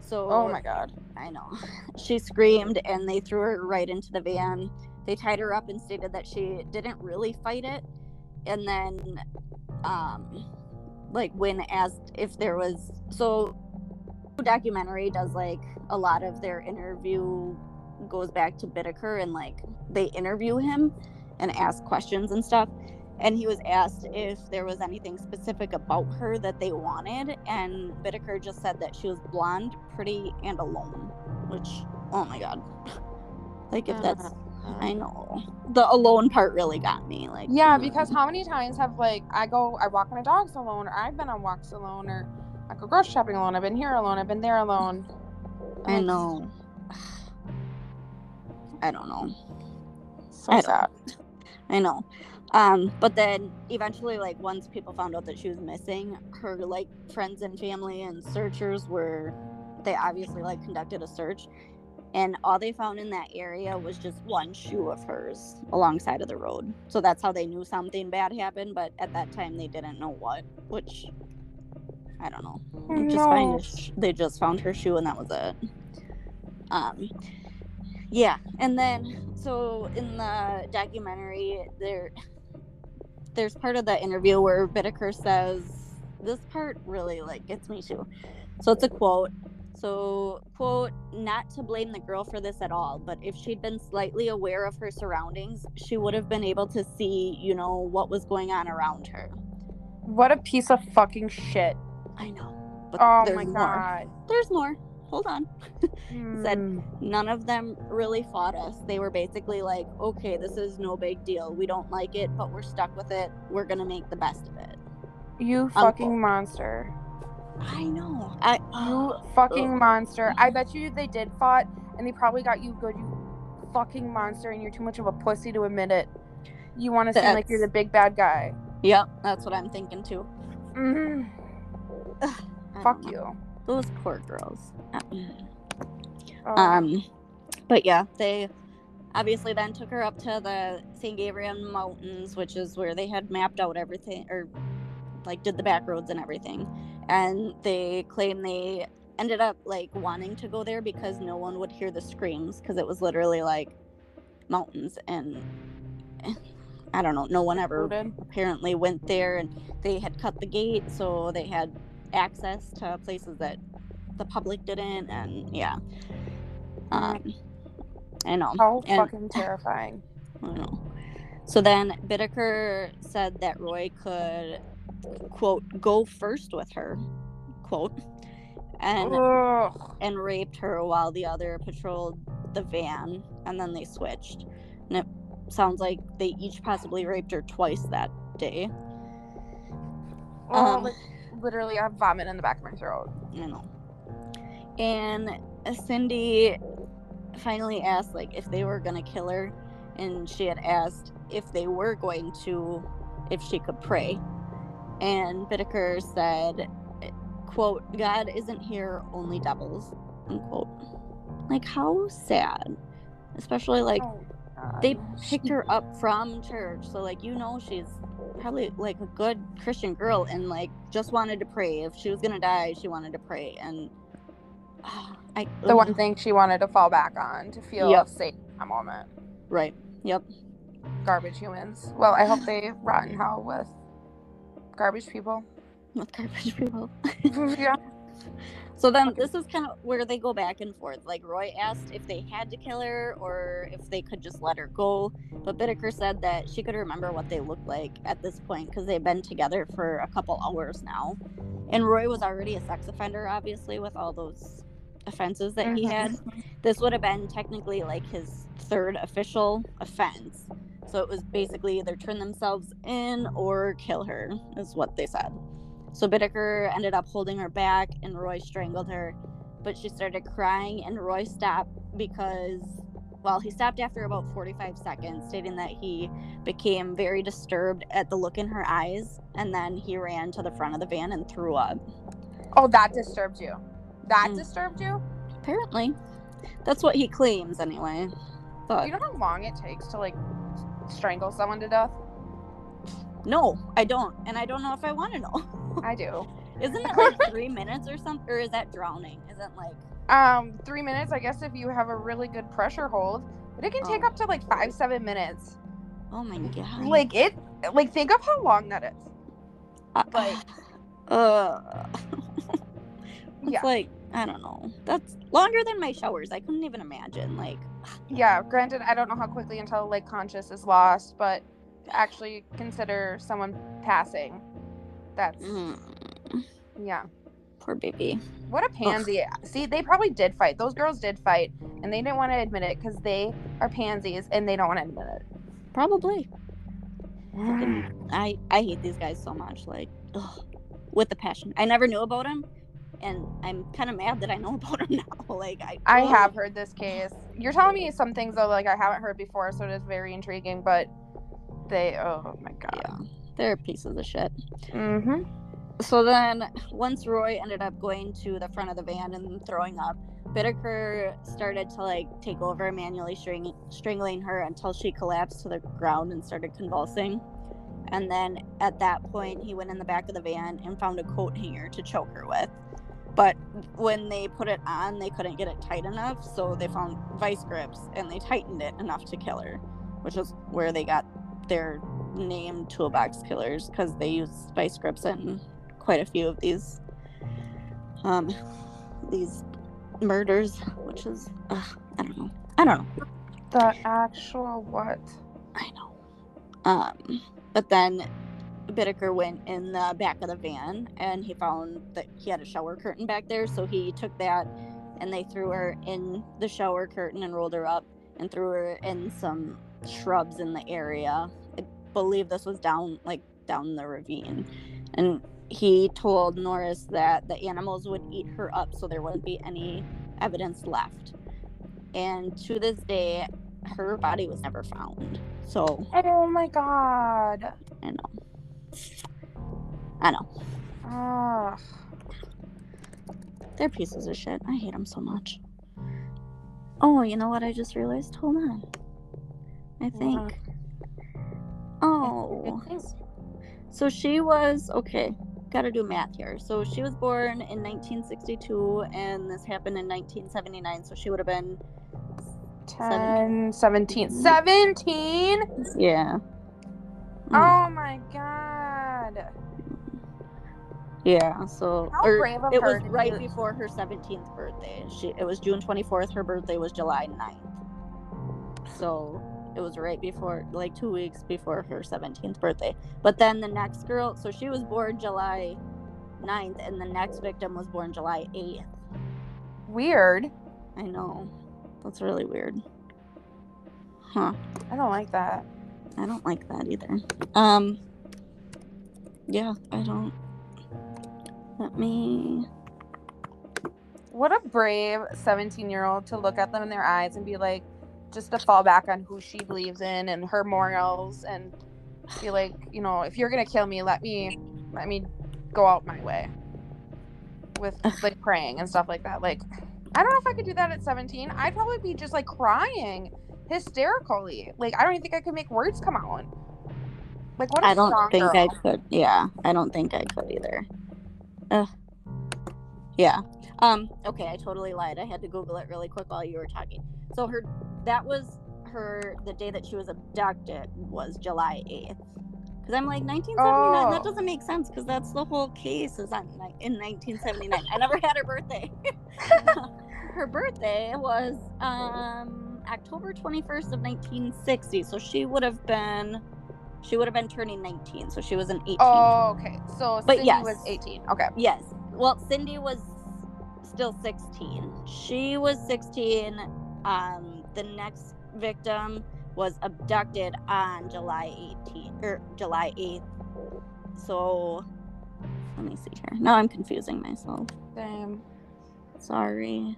So Oh my god. I know. [LAUGHS] She screamed and they threw her right into the van. They tied her up and stated that she didn't really fight it. And then, um, like, when asked if there was. So, documentary does like a lot of their interview goes back to Bittaker and like they interview him and ask questions and stuff. And he was asked if there was anything specific about her that they wanted, and Bittaker just said that she was blonde, pretty, and alone. Which, oh my god, [LAUGHS] like if that's, I know, the alone part really got me. Like, Yeah, mm. because how many times have like I go I walk my dogs alone or I've been on walks alone or I go grocery shopping alone, I've been here alone, I've been there alone. I know. [SIGHS] I don't know. So I don't- sad. I know. Um, but then eventually, like once people found out that she was missing, her like friends and family and searchers were they obviously like conducted a search and all they found in that area was just one shoe of hers alongside of the road. So that's how they knew something bad happened, but at that time they didn't know what, which I don't know. They just find No. they just found her shoe and that was it. Um yeah, and then so in the documentary there there's part of the interview where Bittaker says this part really like gets me too. So it's a quote. So quote, not to blame the girl for this at all, but if she'd been slightly aware of her surroundings, she would have been able to see, you know, what was going on around her. What a piece of fucking shit. I know. But Oh my more. god. There's more. Hold on. [LAUGHS] Said- Hmm. none of them really fought us. They were basically like, okay, this is no big deal. We don't like it, but we're stuck with it. We're going to make the best of it. You fucking monster. I know. I You fucking monster. I bet you they did fought and they probably got you good, you fucking monster, and you're too much of a pussy to admit it. You want to seem like you're the big bad guy. Yep, that's what I'm thinking too. Mhm. I Fuck you. Those poor girls. Oh. Um but yeah, they obviously then took her up to the St. Gabriel Mountains, which is where they had mapped out everything or like did the back roads and everything. And they claim they ended up like wanting to go there because no one would hear the screams because it was literally like mountains and I don't know, no one ever apparently went there and they had cut the gate so they had access to places that the public didn't and yeah. Um I know. How And- fucking terrifying. [LAUGHS] I know. So then Bittaker said that Roy could quote go first with her quote and Ugh. and raped her while the other patrolled the van and then they switched and it sounds like they each possibly raped her twice that day Oh, Um, literally, I have vomit in the back of my throat. you know and cindy finally asked like if they were gonna kill her and she had asked if they were going to if she could pray and Bittaker said quote god isn't here only devils unquote like how sad especially like Oh. They picked her up from church so like you know she's probably like a good christian girl and like just wanted to pray if she was gonna die she wanted to pray and [SIGHS] i the one thing she wanted to fall back on to feel Yep. safe in that moment. right yep Garbage humans. Well, I hope they rot in hell with garbage people. [LAUGHS] with garbage people [LAUGHS] yeah. So then this is kind of where they go back and forth like roy asked if they had to kill her or if they could just let her go but Bittaker said that she could remember what they looked like at this point because they've been together for a couple hours now and roy was already a sex offender obviously with all those offenses that he had. Mm-hmm. This would have been technically like his third official offense so it was basically either turn themselves in or kill her is what they said so Bittaker ended up holding her back and Roy strangled her. But she started crying and Roy stopped because, well, he stopped after about 45 seconds, stating that he became very disturbed at the look in her eyes. And then he ran to the front of the van and threw up. Oh, that disturbed you. That Mm. disturbed you? Apparently. That's what he claims, anyway. But You know how long it takes to like strangle someone to death? no, I don't. And I don't know if I want to know. [LAUGHS] I do. Isn't it like three minutes or something? Or is that drowning? Isn't like. Um, three minutes, I guess, if you have a really good pressure hold. But it can take Oh. up to like five, seven minutes. Oh my god. Like it, like think of how long that is. Uh, like- [SIGHS] uh [LAUGHS] it's Yeah. like i don't know that's longer than my showers i couldn't even imagine like [SIGHS] Yeah, granted, I don't know how quickly until like conscious is lost, but actually consider someone passing. That's mm, yeah. poor baby What a pansy. See, they probably did fight. Those girls did fight, and they didn't want to admit it because they are pansies and they don't want to admit it. probably i i hate these guys so much like ugh, with the passion i never knew about them and i'm kind of mad that i know [LAUGHS] about them now [LAUGHS] like i I ugh. have heard this case. You're telling me some things though, like I haven't heard before, so it is very intriguing. But they, oh my god. yeah they're pieces of shit. Mm-hmm. so then once roy ended up going to the front of the van and throwing up Bittaker started to like take over manually string- strangling her until she collapsed to the ground and started convulsing. And then at that point he went in the back of the van and found a coat hanger to choke her with. But when they put it on they couldn't get it tight enough so they found vice grips and they tightened it enough to kill her which is where they got their name toolbox killers because they use vice grips in quite a few of these um these murders which is ugh, i don't know. I don't know. The actual what? i know. Um but then Bittaker went in the back of the van and he found that he had a shower curtain back there so he took that and they threw her in the shower curtain and rolled her up and threw her in some shrubs in the area believe this was down like down the ravine and he told norris that the animals would eat her up so there wouldn't be any evidence left. And to this day her body was never found so Oh my god. i know. I know. Ugh. they're pieces of shit. I hate them so much. Oh you know what i just realized? Hold on. I think. Oh. So she was okay. Got to do math here. So she was born in 1962, and this happened in 1979. So she would have been 10, 17. 17? yeah. Mm. Oh my god. Yeah. So or of it was right do- before her 17th birthday. She it was June 24th. Her birthday was July 9th. So it was right before, like two weeks before her 17th birthday. But then the next girl, so she was born July 9th, and the next victim was born July 8th. Weird. I know. That's really weird. Huh. I don't like that. I don't like that either. Um. Yeah, I don't. Let me. What a brave 17 year old to look at them in their eyes and be like, just to fall back on who she believes in and her morals and be like, you know, if you're gonna kill me, let me let me go out my way with [LAUGHS] like praying and stuff like that. Like, I don't know if I could do that at 17. I'd probably be just like crying hysterically. Like, I don't even think I could make words come out. Like, what a I don't think girl. I could. Yeah, I don't think I could either. Ugh. Yeah. Um. Okay, I totally lied. I had to Google it really quick while you were talking. So her, that was her. The day that she was abducted was July eighth. Because I'm like 1979. That Oh. doesn't make sense. Because that's the whole case is on in 1979. I never had her birthday. [LAUGHS] her birthday was um October 21st of 1960. So she would have been she would have been turning 19. So she was an 18. Oh, okay. So But Cindy yes. was 18. Okay. Yes. Well, Cindy was still 16. She was 16. Um the next victim was abducted on July 18th or July 8th. So let me see here. Now I'm confusing myself. Same. Sorry.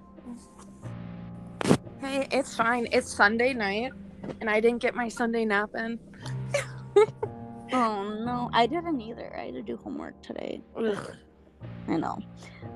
Hey, it's fine. It's Sunday night, and I didn't get my Sunday nap in. [LAUGHS] Oh no, I didn't either. I had to do homework today. Ugh. I know.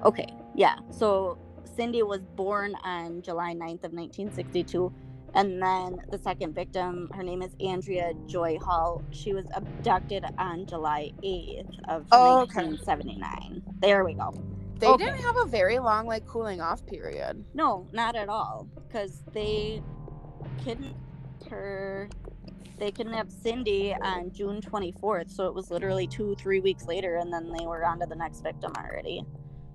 Okay, yeah. So Cindy was born on July 9th of 1962. And then the second victim, her name is Andrea Joy Hall. She was abducted on July 8th of Oh, okay. 1979. There we go. They Okay. didn't have a very long like cooling off period. No, not at all. Because they kidnapped her. They kidnapped Cindy on June 24th. So it was literally two, three weeks later. And then they were on to the next victim already.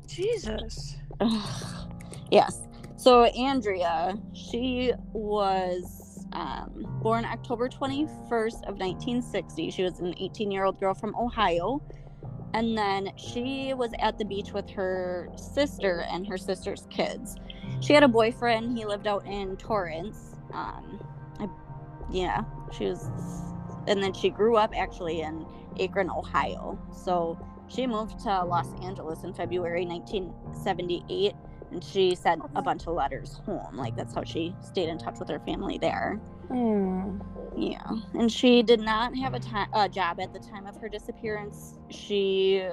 Jesus. [SIGHS] yes. So Andrea, she was um, born October 21st of 1960. She was an 18-year-old girl from Ohio. And then she was at the beach with her sister and her sister's kids. She had a boyfriend. He lived out in Torrance. Um, I, yeah, she was, and then she grew up actually in Akron, Ohio. So she moved to Los Angeles in February 1978 and she sent a bunch of letters home. Like that's how she stayed in touch with her family there. Hmm. Yeah, and she did not have a, a job at the time of her disappearance. She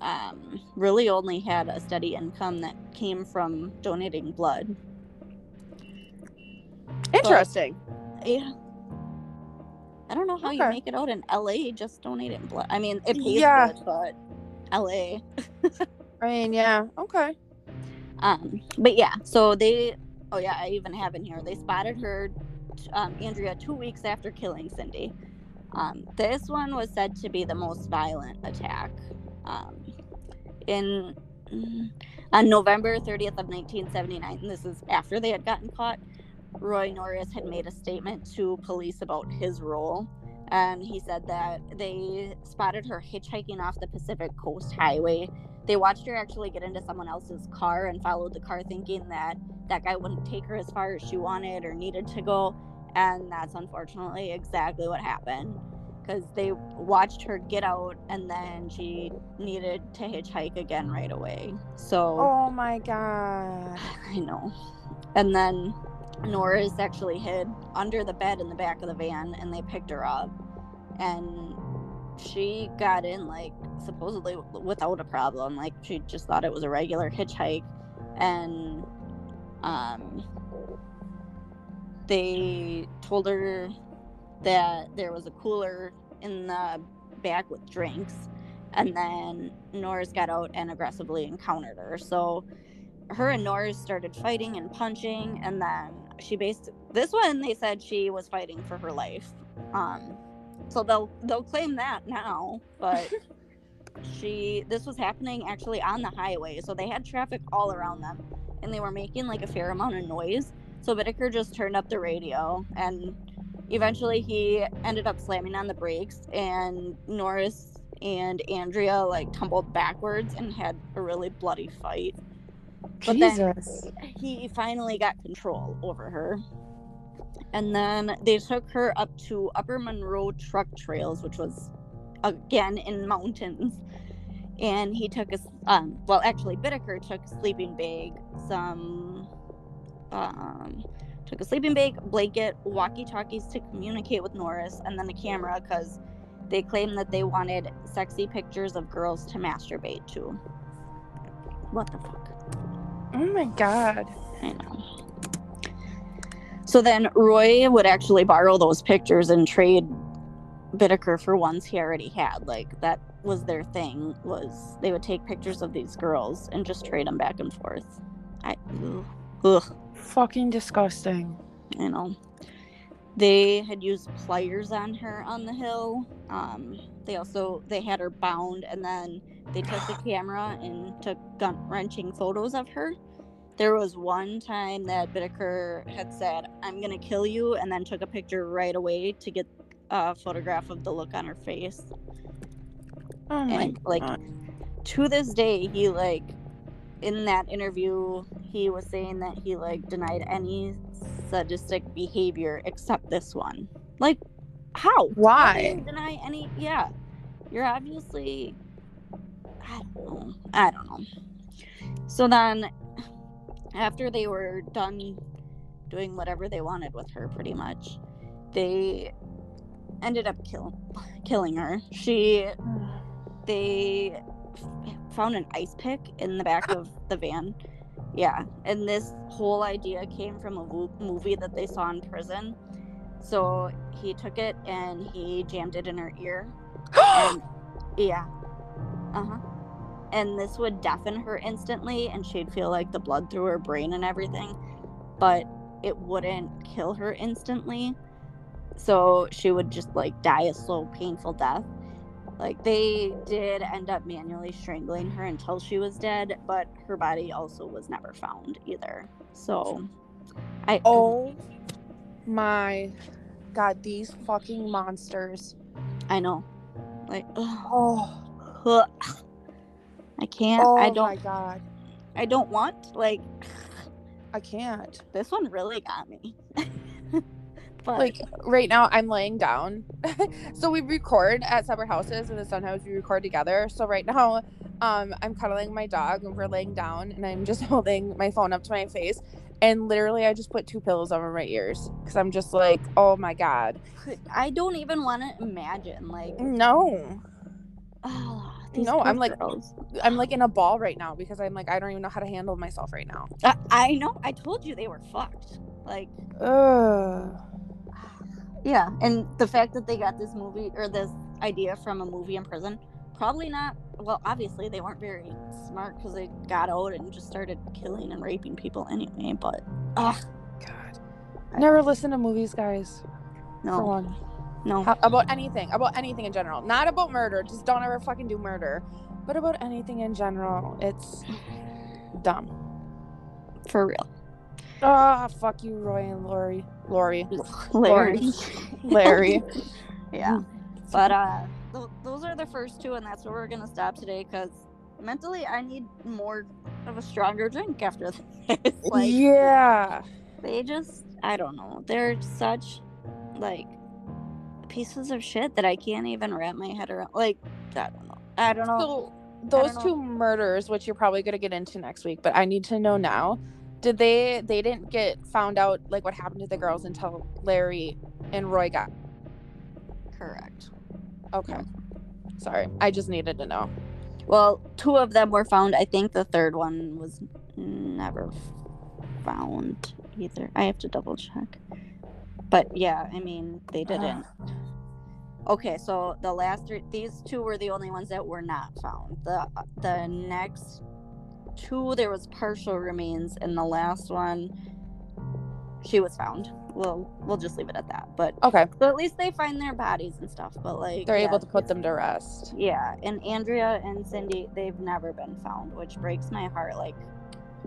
um, really only had a steady income that came from donating blood. Interesting. Yeah. I don't know how you make it out in LA just donating blood. I mean, it pays Yeah. good, but LA. I mean, yeah. Okay. Um, but yeah, so they, oh yeah, I even have in here. They spotted her, um, Andrea, two weeks after killing Cindy. Um, this one was said to be the most violent attack. Um, in mm, on November 30th of 1979, and this is after they had gotten caught. Roy Norris had made a statement to police about his role. And he said that they spotted her hitchhiking off the Pacific Coast Highway. They watched her actually get into someone else's car and followed the car thinking that that guy wouldn't take her as far as she wanted or needed to go. And that's unfortunately exactly what happened because they watched her get out and then she needed to hitchhike again right away. So Oh my god. [SIGHS] i know. And then Norris actually hid under the bed in the back of the van and they picked her up. And she got in like supposedly without a problem. Like she just thought it was a regular hitchhike. And um they told her that there was a cooler in the back with drinks, and then Norris got out and aggressively encountered her. So her and Norris started fighting and punching, and then she based this one. They said she was fighting for her life. Um, so they'll they'll claim that now, but [LAUGHS] she this was happening actually on the highway, so they had traffic all around them, and they were making like a fair amount of noise. So Bittaker just turned up the radio, and eventually he ended up slamming on the brakes, and Norris and Andrea like tumbled backwards and had a really bloody fight. But then- He finally got control over her. And then they took her up to Upper Monroe Truck Trails, which was again in mountains. And he took a, um, well, actually, Bittaker took a sleeping bag, some, um, took a sleeping bag, blanket, walkie talkies to communicate with Norris, and then a camera because they claimed that they wanted sexy pictures of girls to masturbate to. What the fuck? Oh my god. I know. So then Roy would actually borrow those pictures and trade Bittaker for ones he already had. Like that was their thing. Was they would take pictures of these girls and just trade them back and forth. I, ugh, Fucking disgusting. you know. They had used pliers on her on the hill. Um, they also they had her bound, and then they took the [SIGHS] camera and took gun wrenching photos of her. There was one time that Bittaker had said, "I'm gonna kill you," and then took a picture right away to get a photograph of the look on her face. Oh my And like god. to this day, he like in that interview, he was saying that he like denied any sadistic behavior except this one. Like, how? Why? deny any? Yeah, you're obviously. I don't know. I don't know. So then, after they were done doing whatever they wanted with her, pretty much, they ended up kill, killing her. She [SIGHS] they f- found an ice pick in the back of the van. Yeah, and this whole idea came from a wo- movie that they saw in prison. So he took it and he jammed it in her ear. [GASPS] And yeah, uh huh. And this would deafen her instantly, and she'd feel like the blood through her brain and everything, but it wouldn't kill her instantly. So she would just like die a slow, painful death. Like they did end up manually strangling her until she was dead, but her body also was never found either. So I oh my god, these fucking monsters. I know. Like Oh. I can't. oh I don't god. I don't want like I can't. this one really got me. [LAUGHS] but Like right now I'm laying down. [LAUGHS] so we record at separate houses and then sometimes we record together. So right now um I'm cuddling my dog and we're laying down and I'm just [LAUGHS] holding my phone up to my face and literally I just put two pillows over my ears cuz I'm just like, "Oh my god." I don't even want to imagine like No. [SIGHS] oh, these No, I'm like- girls. I'm like in a ball right now because I'm like I don't even know how to handle myself right now. I, I know. I told you they were fucked. Like Ugh. [SIGHS] Yeah, and the fact that they got this movie or this idea from a movie in prison, probably not. Well, obviously they weren't very smart because they got out and just started killing and raping people anyway. But ah, God. Never listen to movies, guys. For no, one. No, How, about anything, about anything in general. Not about murder. Just don't ever fucking do murder. But about anything in general, it's dumb. for real. Ah, fuck you, Roy and Lori. Lori. Larry. Larry. [LAUGHS] yeah, but uh, th- those are the first two, and that's where we're gonna stop today because mentally I need more of a stronger drink after [LAUGHS] this. like, yeah. they just i don't know they're such like pieces of shit that i can't even wrap my head around like i don't know i don't know So those know. two murders, which you're probably gonna get into next week, but I need to know now. Did they they didn't get found out like what happened to the girls until Larry and Roy got correct okay. Sorry. I just needed to know. well two of them were found i think the third one was never found either i have to double check but yeah, I mean, they didn't. Okay, so the last three, these two were the only ones that were not found. The the next two, there was partial remains, and the last one, she was found. We'll we'll just leave it at that. But Okay. so at least they find their bodies and stuff. But like They're yeah, able to put them to rest. Yeah, and Andrea and Cindy, they've never been found, which breaks my heart. Like,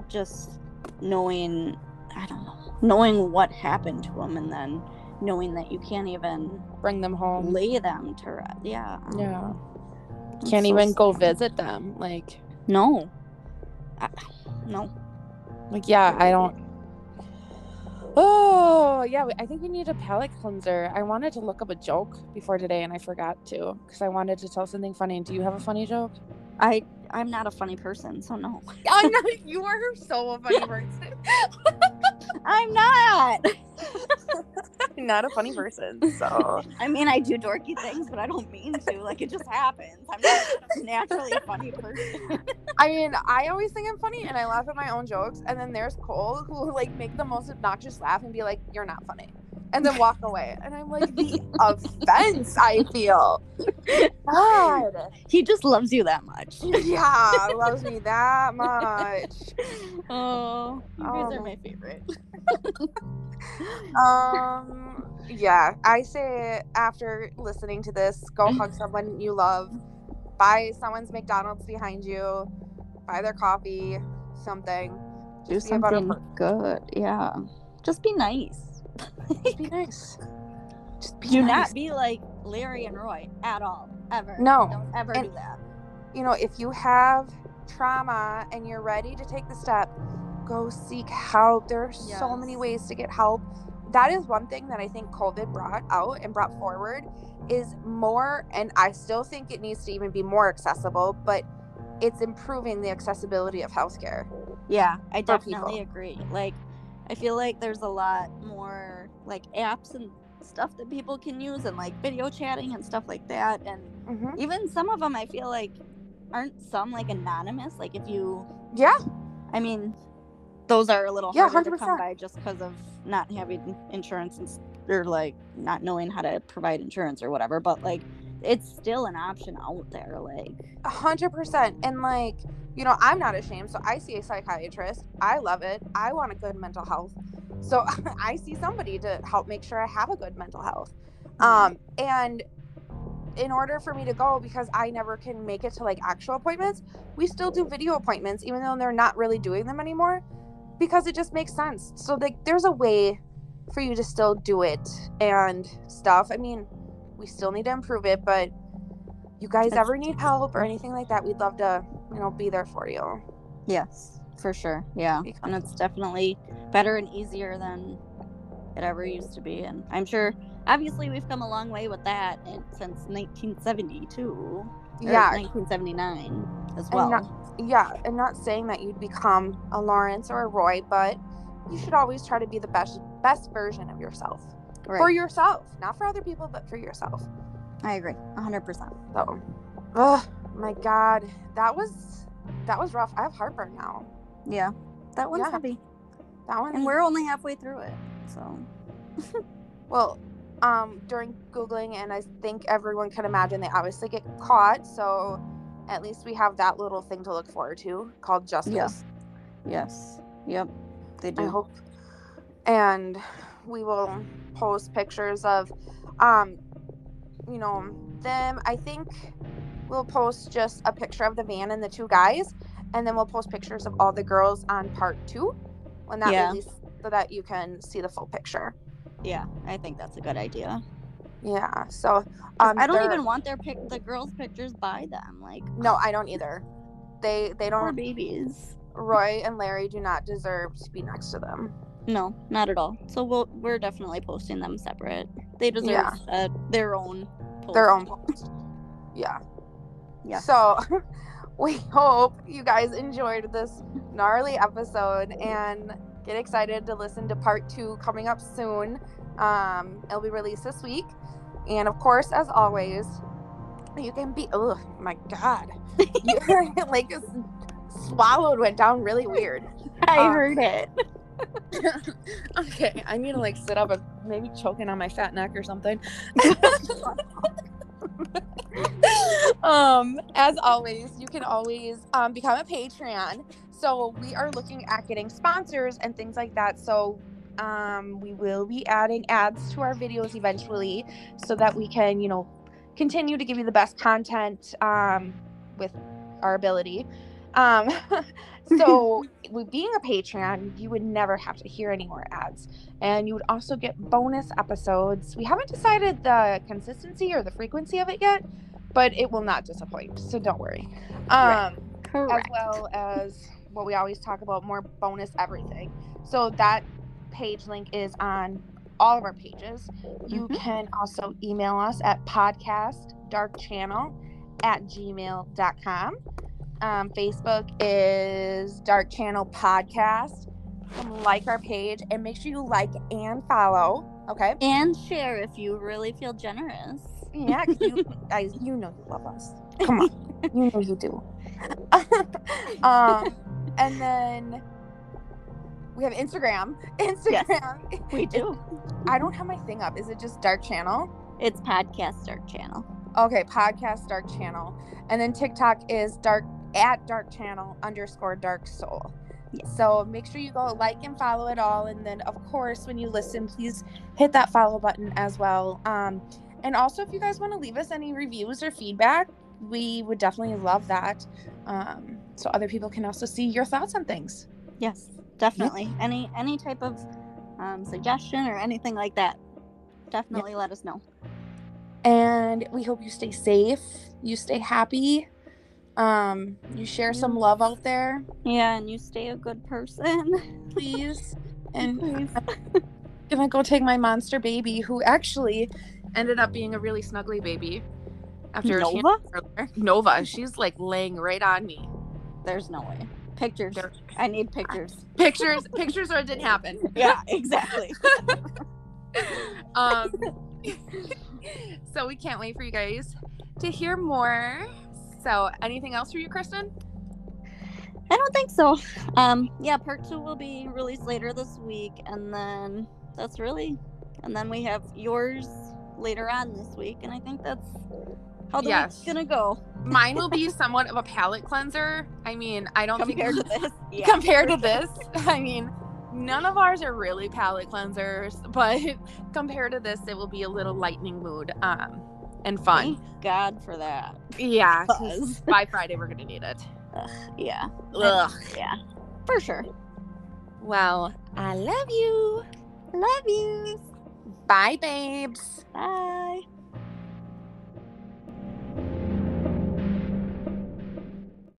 just knowing, I don't know, knowing what happened to them, and then knowing that you can't even Bring them home. lay them to rest. Yeah. Yeah. Can't so even go visit them. Like, No. I, no. like yeah, I don't. Oh yeah, I think we need a palate cleanser. I wanted to look up a joke before today, and I forgot to because I wanted to tell something funny. Do you have a funny joke? I I'm not a funny person, so no. I know you are so a funny person. [LAUGHS] [LAUGHS] I'm not. [LAUGHS] Not a funny person. So I mean, I do dorky things, but I don't mean to. Like it just happens. I'm not naturally a funny person. I mean, I always think I'm funny, and I laugh at my own jokes. And then there's Cole who like make the most obnoxious laugh and be like, "You're not funny," and then walk away. And I'm like, the offense I feel. God. He just loves you that much. Yeah, [LAUGHS] loves me that much. Oh, you guys Oh are my- my favorite. Um, yeah, I say after listening to this, go [LAUGHS] hug someone you love, buy someone's McDonald's behind you, buy their coffee, something. Do Just something good. Yeah. Just be nice. Just be nice. Just be Do nice. not be like Larry and Roy at all. Ever. No. Don't ever And- do that. you know, if you have trauma and you're ready to take the step, go seek help. There are so many ways to get help. That is one thing that I think COVID brought out and brought forward is more, and I still think it needs to even be more accessible, but it's improving the accessibility of healthcare. Yeah, I definitely agree. Like, I feel like there's a lot more like apps and stuff that people can use, and like video chatting and stuff like that. And Mm-hmm. even some of them, I feel like aren't some like anonymous. Like, if you, Yeah, I mean, those are a little Yeah, harder to come by just because of not having insurance and or like not knowing how to provide insurance or whatever. But like, it's still an option out there. Like, a hundred percent. And like, you know, I'm not ashamed. So I see a psychiatrist. I love it. I want a good mental health. So [LAUGHS] I see somebody to help make sure I have a good mental health. Um, and in order for me to go, because I never can make it to like actual appointments, we still do video appointments, even though they're not really doing them anymore, because it just makes sense. So like, there's a way for you to still do it and stuff. I mean, we still need to improve it, but you guys That's- ever need help or anything like that, we'd love to, you know, be there for you. Yes, for sure. Yeah. And it's definitely better and easier than it ever used to be. And I'm sure, obviously, we've come a long way with that in, since 1972. or Yeah, 1979 as And well. not- yeah, and not saying that you'd become a Lawrence or a Roy, but you should always try to be the best best version of yourself. Right. For yourself, not for other people, but for yourself. I agree. 100%. So, oh my god, that was that was rough. I have heartburn now. Yeah. That one's Yeah. heavy. That one And we're only halfway through it. So, [LAUGHS] well, um, during googling, and I think everyone can imagine they obviously get caught. So, at least we have that little thing to look forward to called justice. Yeah. yes. Yep. They do. I hope. And we will post pictures of, um, you know, them. I think we'll post just a picture of the van and the two guys, and then we'll post pictures of all the girls on part two when that Yeah. release, so that you can see the full picture. Yeah. I think that's a good idea. Yeah. So um, I don't even want their pic, the girls' pictures by them. Like, No, I don't either. They they don't. babies. Roy and Larry do not deserve to be next to them. No, not at all. So we'll we're definitely posting them separate. They deserve Yeah. uh, their own post. their own post. Yeah. Yeah. So [LAUGHS] we hope you guys enjoyed this gnarly episode and get excited to listen to part two coming up soon. Um, it'll be released this week. And of course, as always, you can be oh my god. [LAUGHS] You're [LAUGHS] like swallowed went down really weird. I Um, heard it. [LAUGHS] okay, I need to like sit up and maybe choking on my fat neck or something. [LAUGHS] um, as always, you can always um, become a Patreon. So we are looking at getting sponsors and things like that. So um, we will be adding ads to our videos eventually, so that we can, you know, continue to give you the best content um, with our ability. Um, [LAUGHS] so [LAUGHS] with being a Patreon, you would never have to hear any more ads. And you would also get bonus episodes. We haven't decided the consistency or the frequency of it yet, but it will not disappoint. So don't worry. Um, Correct. as well as what we always talk about more bonus everything. So that page link is on all of our pages. You Mhm. can also email us at podcastdarkchannel at gmail.com. Um, Facebook is Dark Channel Podcast. Like our page and make sure you like and follow. Okay. and share if you really feel generous. Yeah, you [LAUGHS] guys, you know you love us. Come on, [LAUGHS] you know you do. [LAUGHS] um, and then we have Instagram. Instagram. We do. I don't have my thing up. Is it just Dark Channel? It's podcast dark channel. Okay, podcast Dark Channel, and then TikTok is Dark at Dark Channel underscore Dark Soul. Yes. So make sure you go like and follow it all, and then of course when you listen, please hit that follow button as well. Um, and also if you guys want to leave us any reviews or feedback, we would definitely love that. Um, so other people can also see your thoughts on things. Yes, definitely. Any any type of um, suggestion or anything like that, definitely let us know. And we hope you stay safe, you stay happy, um, you share some love out there, Yeah, and you stay a good person. please. [LAUGHS] And Please. gonna go take my monster baby, who actually ended up being a really snuggly baby. After Nova? Nova, she's like laying right on me. There's no way. Pictures. There- I need pictures. [LAUGHS] Pictures, pictures, or it didn't happen. [LAUGHS] Yeah, exactly. Um, so we can't wait for you guys to hear more. So, anything else for you, Kristen? I don't think so. Um, yeah, part two will be released later this week, and then that's really, and then we have yours later on this week, and I think that's how the Yes. week's gonna go Mine will be [LAUGHS] somewhat of a palate cleanser. I mean, I don't compared to [LAUGHS] this. Yeah, compared to this, [LAUGHS] I mean, none of ours are really palate cleansers, but compared to this, it will be a little lightning mood um, and fun. Thank God for that. Yeah, 'cause Buzz. [LAUGHS] by Friday we're gonna need it. Yeah, Ugh. yeah, for sure. Well, I love you. Love you. Bye, babes. Bye.